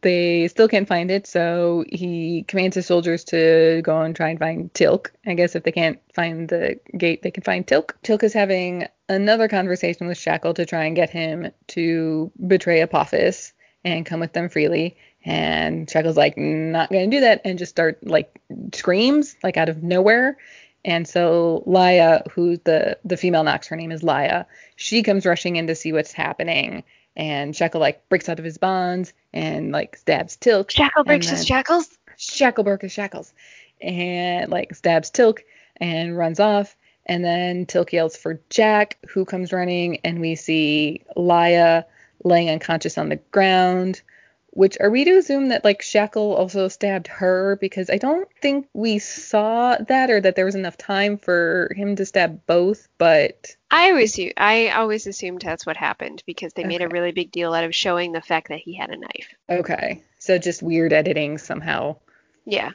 Speaker 2: They still can't find it, so he commands his soldiers to go and try and find Teal'c. I guess if they can't find the gate, they can find Teal'c. Teal'c is having another conversation with Shak'l to try and get him to betray Apophis and come with them freely. And Shak'l's like, not gonna do that, and just start like screams like out of nowhere. And so Laya, who's the the female Nox, her name is Laya, she comes rushing in to see what's happening. And Shak'l like breaks out of his bonds and like stabs Teal'c.
Speaker 1: Shak'l breaks his shackles.
Speaker 2: Shak'l broke his shackles. And like stabs Teal'c and runs off. And then Teal'c yells for Jack, who comes running, and we see Laya laying unconscious on the ground. Which are we to assume that like Shak'l also stabbed her? Because I don't think we saw that or that there was enough time for him to stab both, but
Speaker 1: I always I always assumed that's what happened because they made a really big deal out of showing the fact that he had a knife.
Speaker 2: okay. So just weird editing somehow
Speaker 1: Yeah.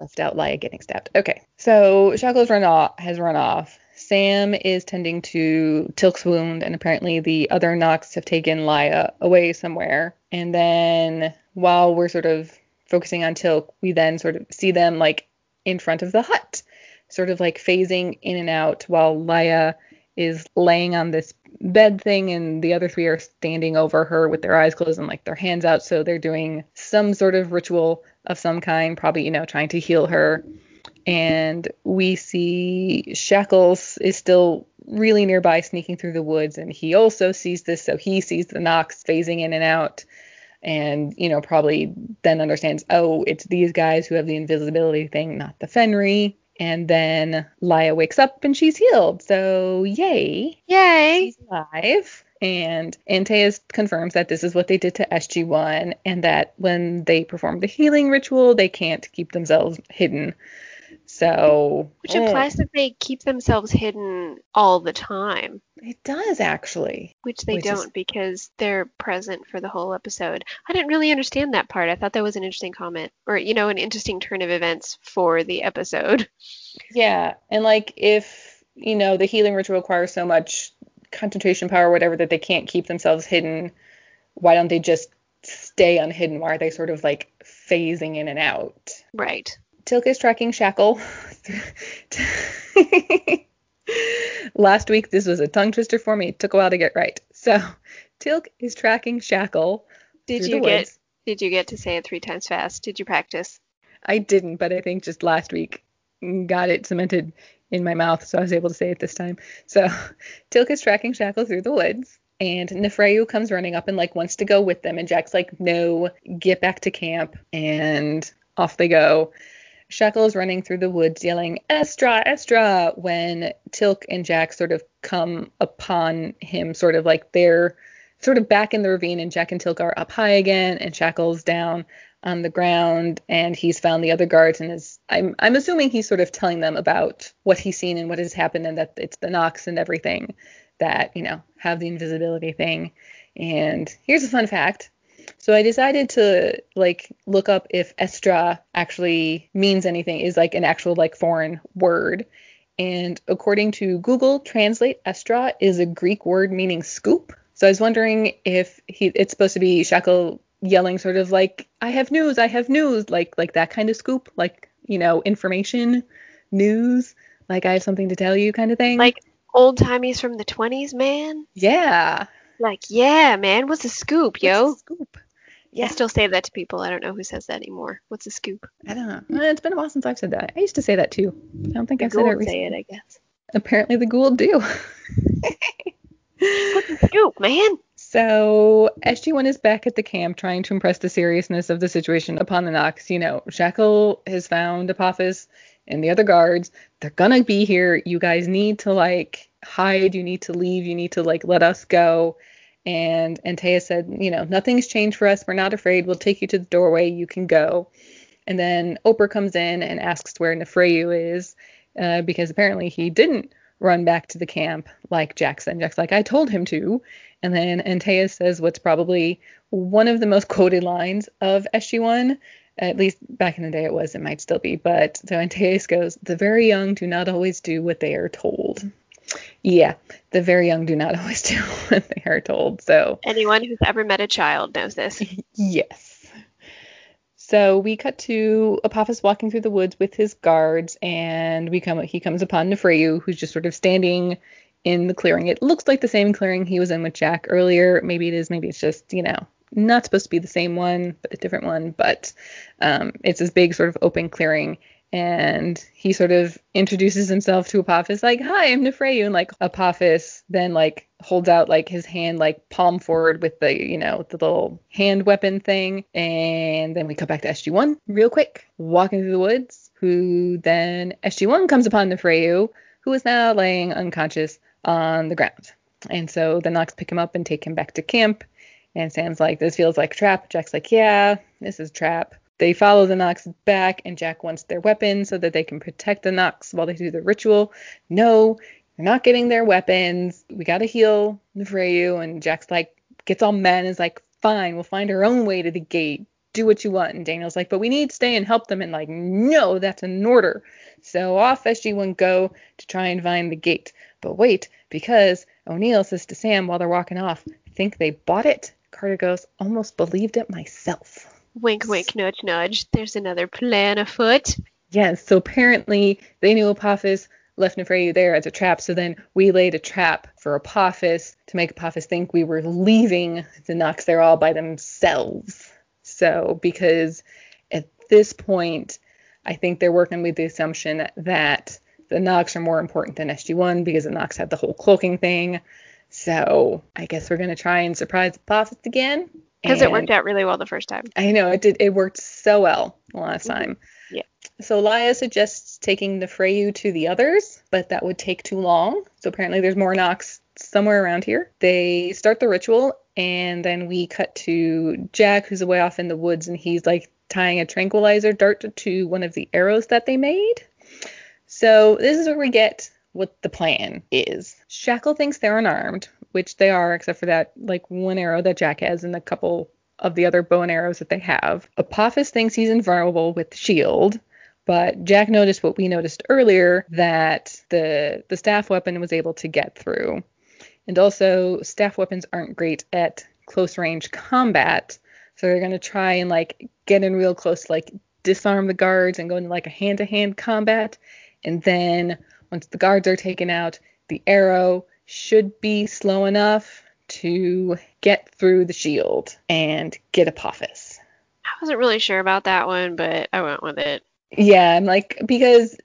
Speaker 2: left out Laya getting stabbed. Okay. So Shak'l's run off has run off. Sam is tending to Teal'c's wound, and apparently the other Nox have taken Laya away somewhere. And then while we're sort of focusing on Teal'c, we then sort of see them like in front of the hut, sort of like phasing in and out while Laya is laying on this bed thing and the other three are standing over her with their eyes closed and like their hands out so they're doing some sort of ritual of some kind probably you know trying to heal her and we see Shackles is still really nearby sneaking through the woods and he also sees this so he sees the Nox phasing in and out and you know probably then understands oh it's these guys who have the invisibility thing not the Fenri and then Laya wakes up and she's healed so yay
Speaker 1: Yay.
Speaker 2: she's alive. And Antaeus confirms that this is what they did to SG1 and that when they perform the healing ritual, they can't keep themselves hidden. So
Speaker 1: Which
Speaker 2: eh,
Speaker 1: implies that they keep themselves hidden all the time,
Speaker 2: it does actually.
Speaker 1: which they
Speaker 2: Which
Speaker 1: don't because they're present for the whole episode. I didn't really understand that part. I thought that was an interesting comment or you know an interesting turn of events for the episode.
Speaker 2: Yeah, and like if you know the healing ritual requires so much concentration power, or whatever, that they can't keep themselves hidden, why don't they just stay unhidden? Why are they sort of like phasing in and out?
Speaker 1: Right.
Speaker 2: Teal'c is tracking Shak'l. Last week, this was a tongue twister for me. It took a while to get right. So, Teal'c is tracking Shak'l.
Speaker 1: Did
Speaker 2: through
Speaker 1: you
Speaker 2: the
Speaker 1: get
Speaker 2: woods.
Speaker 1: did you get to say it three times fast? Did you practice?
Speaker 2: I didn't, but I think just last week mm, got it cemented in my mouth, so I was able to say it this time. So, Teal'c is tracking Shak'l through the woods, and Nafrayu comes running up and like wants to go with them, and Jack's like, "No, get back to camp," and off they go. Shak'l is running through the woods yelling, Estra, Estra, when Teal'c and Jack sort of come upon him, sort of like they're sort of back in the ravine, and Jack and Teal'c are up high again, and Shak'l's down on the ground, and he's found the other guards, and is I'm I'm assuming he's sort of telling them about what he's seen and what has happened, and that it's the Nox and everything that you know have the invisibility thing. And here's a fun fact. So I decided to like look up if Estra actually means anything, is like an actual like foreign word. And according to Google Translate, Estra is a Greek word meaning scoop. So I was wondering if he it's supposed to be Shak'l yelling sort of like I have news, I have news, like like that kind of scoop, like you know information, news, like I have something to tell you kind of thing.
Speaker 1: Like old timies from the 20s, man.
Speaker 2: Yeah.
Speaker 1: Like, yeah, man. What's a scoop, yo?
Speaker 2: What's the scoop. Yeah.
Speaker 1: I still say that to people. I don't know who says that anymore. What's a scoop?
Speaker 2: I don't know. Eh, It's been a while since I've said that. I used to say that too. I don't think
Speaker 1: The
Speaker 2: I've said it recently.
Speaker 1: say it, I guess.
Speaker 2: Apparently the Goa'uld do.
Speaker 1: What's a scoop, man?
Speaker 2: So SG1 is back at the camp trying to impress the seriousness of the situation upon the Nox. You know, Shak'l has found Apophis and the other guards. They're gonna be here. You guys need to like hide. You need to leave. You need to like let us go. And Antea said, you know, nothing's changed for us. We're not afraid. We'll take you to the doorway. You can go. And then Ohper comes in and asks where Nafrayu is, uh, because apparently he didn't run back to the camp like Jackson. Jack's like, I told him to. And then Antea says what's probably one of the most quoted lines of SG1. At least back in the day it was, it might still be. But so Antaeus goes, The very young do not always do what they are told. Yeah, the very young do not always do what they are told. So
Speaker 1: Anyone who's ever met a child knows this.
Speaker 2: Yes. So we cut to Apophis walking through the woods with his guards, and we come he comes upon Nafrayu, who's just sort of standing in the clearing. It looks like the same clearing he was in with Jack earlier. Maybe it is, maybe it's just, you know, not supposed to be the same one, but a different one. But um, it's this big sort of open clearing. And he sort of introduces himself to Apophis, like, "Hi, I'm Nafrayu," and like Apophis then like holds out like his hand like palm forward with the you know the little hand weapon thing, and then we cut back to SG1 real quick, walking through the woods. Who then SG1 comes upon Nafrayu, who is now laying unconscious on the ground, and so the Nox pick him up and take him back to camp. And Sam's like, "This feels like a trap." Jack's like, "Yeah, this is a trap." They follow the Nox back, and Jack wants their weapons so that they can protect the Nox while they do the ritual. No, they're not getting their weapons. We gotta heal Nafrayu. And Jack's like, gets all mad and is like, fine, we'll find our own way to the gate. Do what you want. And Daniel's like, but we need to stay and help them. And like, no, that's an order. So off SG1 go to try and find the gate. But wait, because O'Neill says to Sam while they're walking off, think they bought it. Carter goes, almost believed it myself.
Speaker 1: Wink, wink, nudge, nudge. There's another plan afoot.
Speaker 2: Yes, so apparently they knew Apophis left Nafrayu there as a trap, so then we laid a trap for Apophis to make Apophis think we were leaving the Nox there all by themselves. So, because at this point, I think they're working with the assumption that the Nox are more important than SG1 because the Nox had the whole cloaking thing. So, I guess we're going to try and surprise Apophis again.
Speaker 1: Because it worked out really well the first time.
Speaker 2: I know it did. It worked so well the last
Speaker 1: Mhm.
Speaker 2: time.
Speaker 1: Yeah.
Speaker 2: So Laya suggests taking Nafrayu to the others, but that would take too long. So apparently there's more Nox somewhere around here. They start the ritual, and then we cut to Jack, who's away off in the woods, and he's like tying a tranquilizer dart to one of the arrows that they made. So this is where we get what the plan is. Shak'l thinks they're unarmed, which they are, except for that like one arrow that Jack has and a couple of the other bow and arrows that they have. Apophis thinks he's invulnerable with the shield, but Jack noticed what we noticed earlier that the the staff weapon was able to get through. And also staff weapons aren't great at close range combat, so they're going to try and like get in real close like disarm the guards and go into like a hand-to-hand combat and then once the guards are taken out, the arrow should be slow enough to get through the shield and get Apophis.
Speaker 1: I wasn't really sure about that one, but I went with it.
Speaker 2: Yeah, I'm like because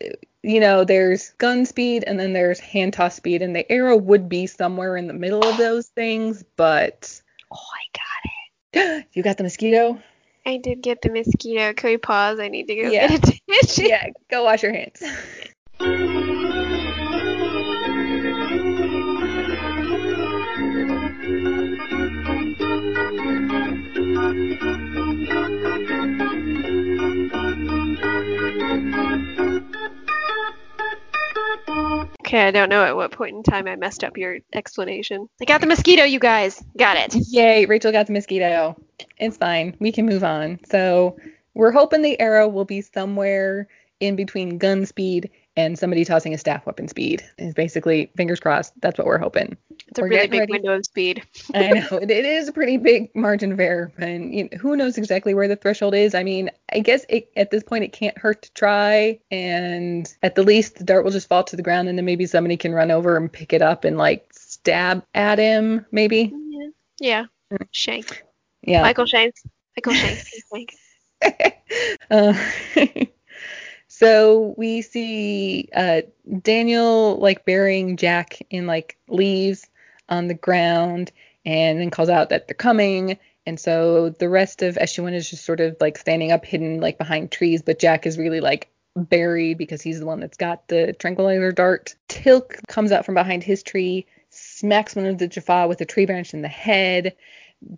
Speaker 2: you know there's gun speed and then there's hand toss speed and the arrow would be somewhere in the middle of those things, but
Speaker 1: Oh, I got it.
Speaker 2: you got the mosquito?
Speaker 1: I did get the mosquito. Can we pause? I need to go
Speaker 2: Yeah.
Speaker 1: get a tissue.
Speaker 2: yeah, go wash your hands.
Speaker 1: Okay, I don't know at what point in time I messed up your explanation. I got the mosquito, you guys. Got it.
Speaker 2: Yay, Rachel got the mosquito. It's fine. We can move on. So we're hoping the arrow will be somewhere in between gun speed and somebody tossing a staff weapon speed. Is basically fingers crossed. That's what we're hoping.
Speaker 1: It's a
Speaker 2: We're
Speaker 1: really big
Speaker 2: ready.
Speaker 1: window of speed.
Speaker 2: I know it, it is a pretty big margin of error, and you know, who knows exactly where the threshold is. I mean, I guess it, at this point it can't hurt to try, and at the least the dart will just fall to the ground, and then maybe somebody can run over and pick it up and like stab at him, maybe.
Speaker 1: Yeah. yeah. Shank.
Speaker 2: Yeah.
Speaker 1: Michael Shanks. Michael Shanks. Shank.
Speaker 2: Uh, so we see uh, Daniel like burying Jack in like leaves on the ground and then calls out that they're coming. And so the rest of SG1 is just sort of like standing up hidden like behind trees, but Jack is really like buried because he's the one that's got the tranquilizer dart. Teal'c comes out from behind his tree, smacks one of the Jaffa with a tree branch in the head.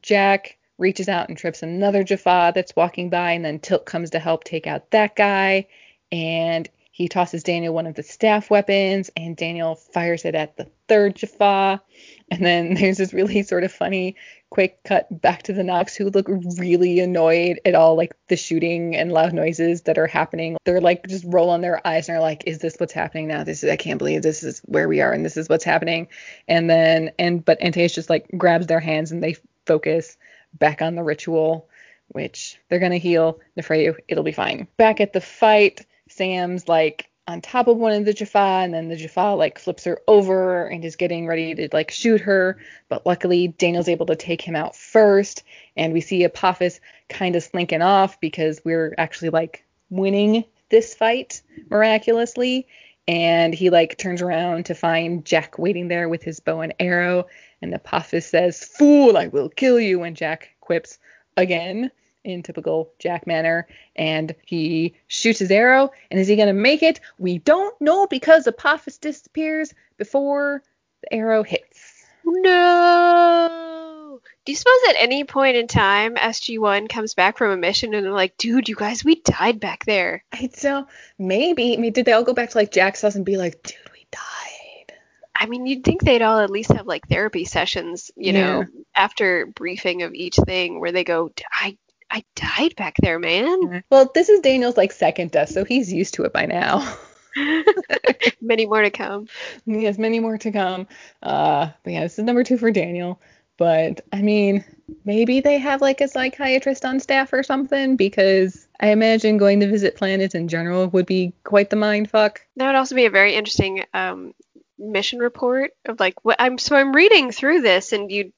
Speaker 2: Jack reaches out and trips another Jaffa that's walking by, and then Teal'c comes to help take out that guy. And he tosses Daniel one of the staff weapons, and Daniel fires it at the third Jaffa. And then there's this really sort of funny quick cut back to the Nox who look really annoyed at all like the shooting and loud noises that are happening. They're like just roll on their eyes and are like, is this what's happening now? This is I can't believe this is where we are and this is what's happening. And then and but Antaeus just like grabs their hands and they focus back on the ritual, which they're gonna heal Nafrayu. It'll be fine. Back at the fight, Sam's like on top of one of the Jaffa, and then the Jaffa like flips her over and is getting ready to like shoot her. But luckily, Daniel's able to take him out first, and we see Apophis kind of slinking off because we're actually like winning this fight miraculously. And he like turns around to find Jack waiting there with his bow and arrow, and Apophis says, "Fool, I will kill you." And Jack quips again in typical Jack manner, and he shoots his arrow. And is he gonna make it? We don't know because Apophis disappears before the arrow hits.
Speaker 1: No. Do you suppose at any point in time SG1 comes back from a mission and they're like, dude, you guys, we died back there?
Speaker 2: I so maybe. I mean, did they all go back to like Jack's house and be like, dude, we died?
Speaker 1: I mean, you'd think they'd all at least have like therapy sessions, you know, after briefing of each thing where they go, I I died back there, man.
Speaker 2: Well, this is Daniel's like second death, so he's used to it by now.
Speaker 1: Many more to come.
Speaker 2: he has many more to come. Uh, but yeah, this is number two for Daniel. But I mean, maybe they have like a psychiatrist on staff or something because I imagine going to visit planets in general would be quite the mind fuck.
Speaker 1: That would also be a very interesting um, mission report of like what I'm so I'm reading through this and you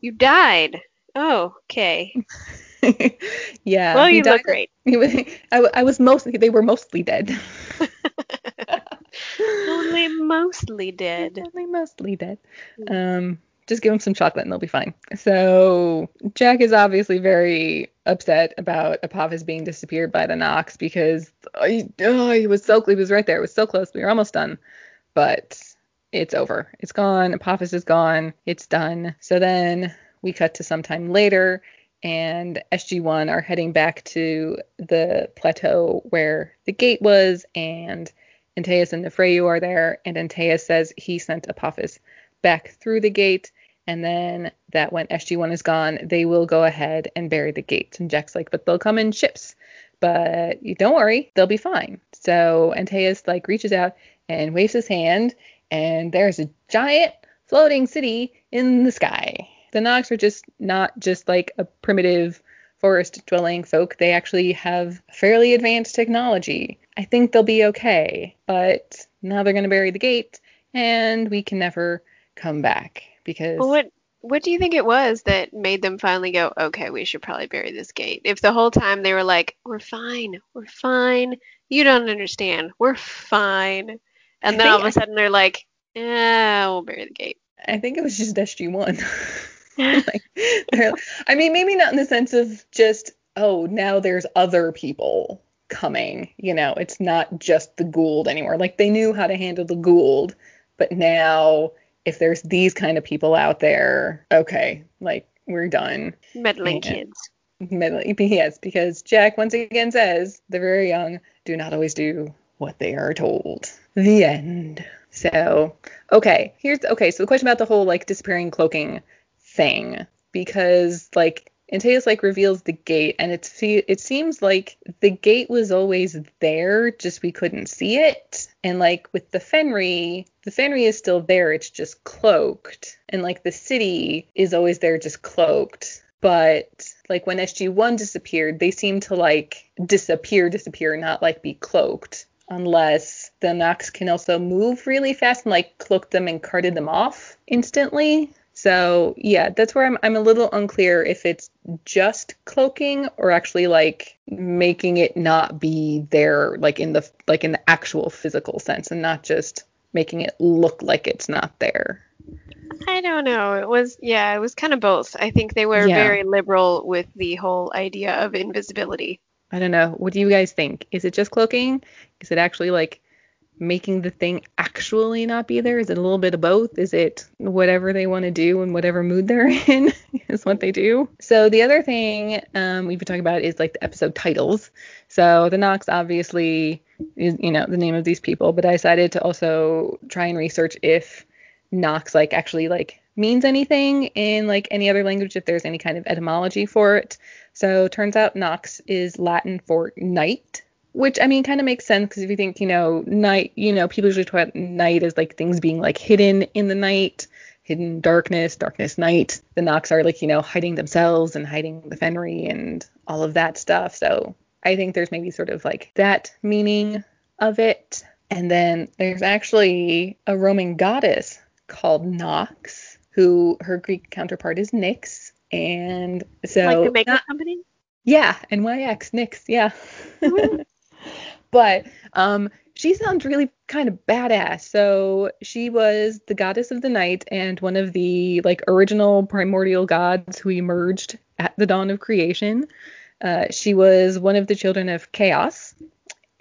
Speaker 1: you died. Oh, okay.
Speaker 2: yeah.
Speaker 1: well, you look great.
Speaker 2: was- I, I was mostly they were mostly dead.
Speaker 1: Only mostly dead.
Speaker 2: Only mostly dead. Um, just give them some chocolate and they'll be fine. So Jack is obviously very upset about Apophis being disappeared by the Nox because I, oh, he was so close, he was right there. It was so close. We were almost done, but it's over. It's gone. Apophis is gone. It's done. So then we cut to sometime later. And SG1 are heading back to the plateau where the gate was, and Antaeus and Nafrayu are there, and Antaeus says he sent Apophis back through the gate, and then that when SG1 is gone, they will go ahead and bury the gate. And Jack's like, but they'll come in ships. But don't worry, they'll be fine. So Antaeus like reaches out and waves his hand, and there's a giant floating city in the sky. The Nox are just not just like a primitive forest dwelling folk. They actually have fairly advanced technology. I think they'll be okay, but now they're going to bury the gate and we can never come back because
Speaker 1: Well, what what do you think it was that made them finally go, okay, we should probably bury this gate? If the whole time they were like, we're fine, we're fine, you don't understand, we're fine, and then all of a sudden they're like, yeah, we'll bury the gate.
Speaker 2: I think it was just SG1. like, I mean, maybe not in the sense of just, oh, now there's other people coming. You know, it's not just the Goa'uld anymore. Like, they knew how to handle the Goa'uld, but now if there's these kind of people out there, okay, like, we're done.
Speaker 1: Meddling kids.
Speaker 2: Middle- Yes, because Jack once again says the very young do not always do what they are told. The end. So, okay, here's okay. So the question about the whole like disappearing cloaking thing, because like and Teos like reveals the gate, and it it seems like the gate was always there, just we couldn't see it. And like with the Fenri, the Fenri is still there, it's just cloaked, and like the city is always there, just cloaked. But like when SG1 disappeared, they seemed to like disappear, disappear, not like be cloaked, unless the Nox can also move really fast and like cloak them and carted them off instantly. So yeah, that's where I'm I'm a little unclear if it's just cloaking or actually like making it not be there like in the like in the actual physical sense and not just making it look like it's not there.
Speaker 1: I don't know. It was yeah, it was kind of both. I think they were
Speaker 2: Yeah.
Speaker 1: very liberal with the whole idea of invisibility.
Speaker 2: I don't know. What do you guys think? Is it just cloaking? Is it actually like making the thing actually not be there? Is it a little bit of both? Is it whatever they want to do and whatever mood they're in is what they do? So the other thing um, we've been talking about is like the episode titles. So the Nox obviously is you know the name of these people, but I decided to also try and research if Nox like actually like means anything in like any other language if there's any kind of etymology for it. So turns out Nox is Latin for night, which I mean kind of makes sense because if you think, you know, night, you know, people usually talk about night as like things being like hidden in the night, hidden darkness, darkness night. The Nox are like, you know, hiding themselves and hiding the Fenri and all of that stuff. So I think there's maybe sort of like that meaning of it. And then there's actually a Roman goddess called Nox, who her Greek counterpart is Nyx. And so
Speaker 1: like the makeup
Speaker 2: not-
Speaker 1: company?
Speaker 2: yeah, NYX, Nyx, yeah.
Speaker 1: Mhm.
Speaker 2: but um, she sounds really kind of badass. So she was the goddess of the night and one of the like original primordial gods who emerged at the dawn of creation. Uh, she was one of the children of chaos,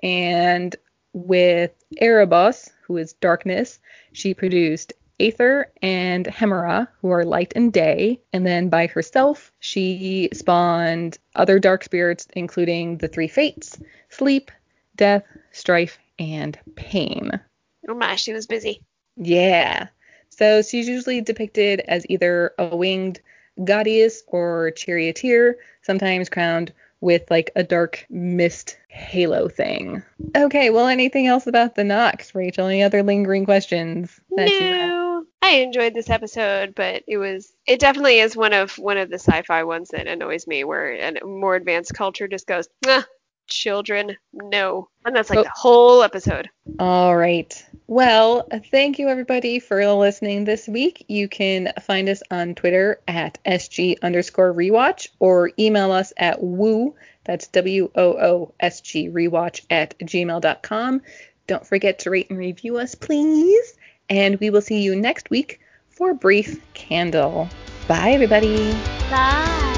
Speaker 2: and with Erebos, who is darkness, she produced Aether and Hemera, who are light and day. And then by herself, she spawned other dark spirits, including the three fates sleep, death, strife, and pain.
Speaker 1: Oh my, she was busy.
Speaker 2: Yeah. So she's usually depicted as either a winged goddess or charioteer, sometimes crowned with like a dark mist halo thing. Okay, well, anything else about the Nox, Rachel? Any other lingering questions? that you have?
Speaker 1: No, I enjoyed this episode, but it was it definitely is one of one of the sci-fi ones that annoys me, where a more advanced culture just goes, nah, children, no, and that's like
Speaker 2: Oh.
Speaker 1: the whole episode.
Speaker 2: All right. Well, thank you everybody for listening this week. You can find us on Twitter at SG underscore rewatch or email us at woo, that's W O O S G rewatch at gmail.com. Don't forget to rate and review us, please. And we will see you next week for Brief Candle. Bye, everybody.
Speaker 1: Bye.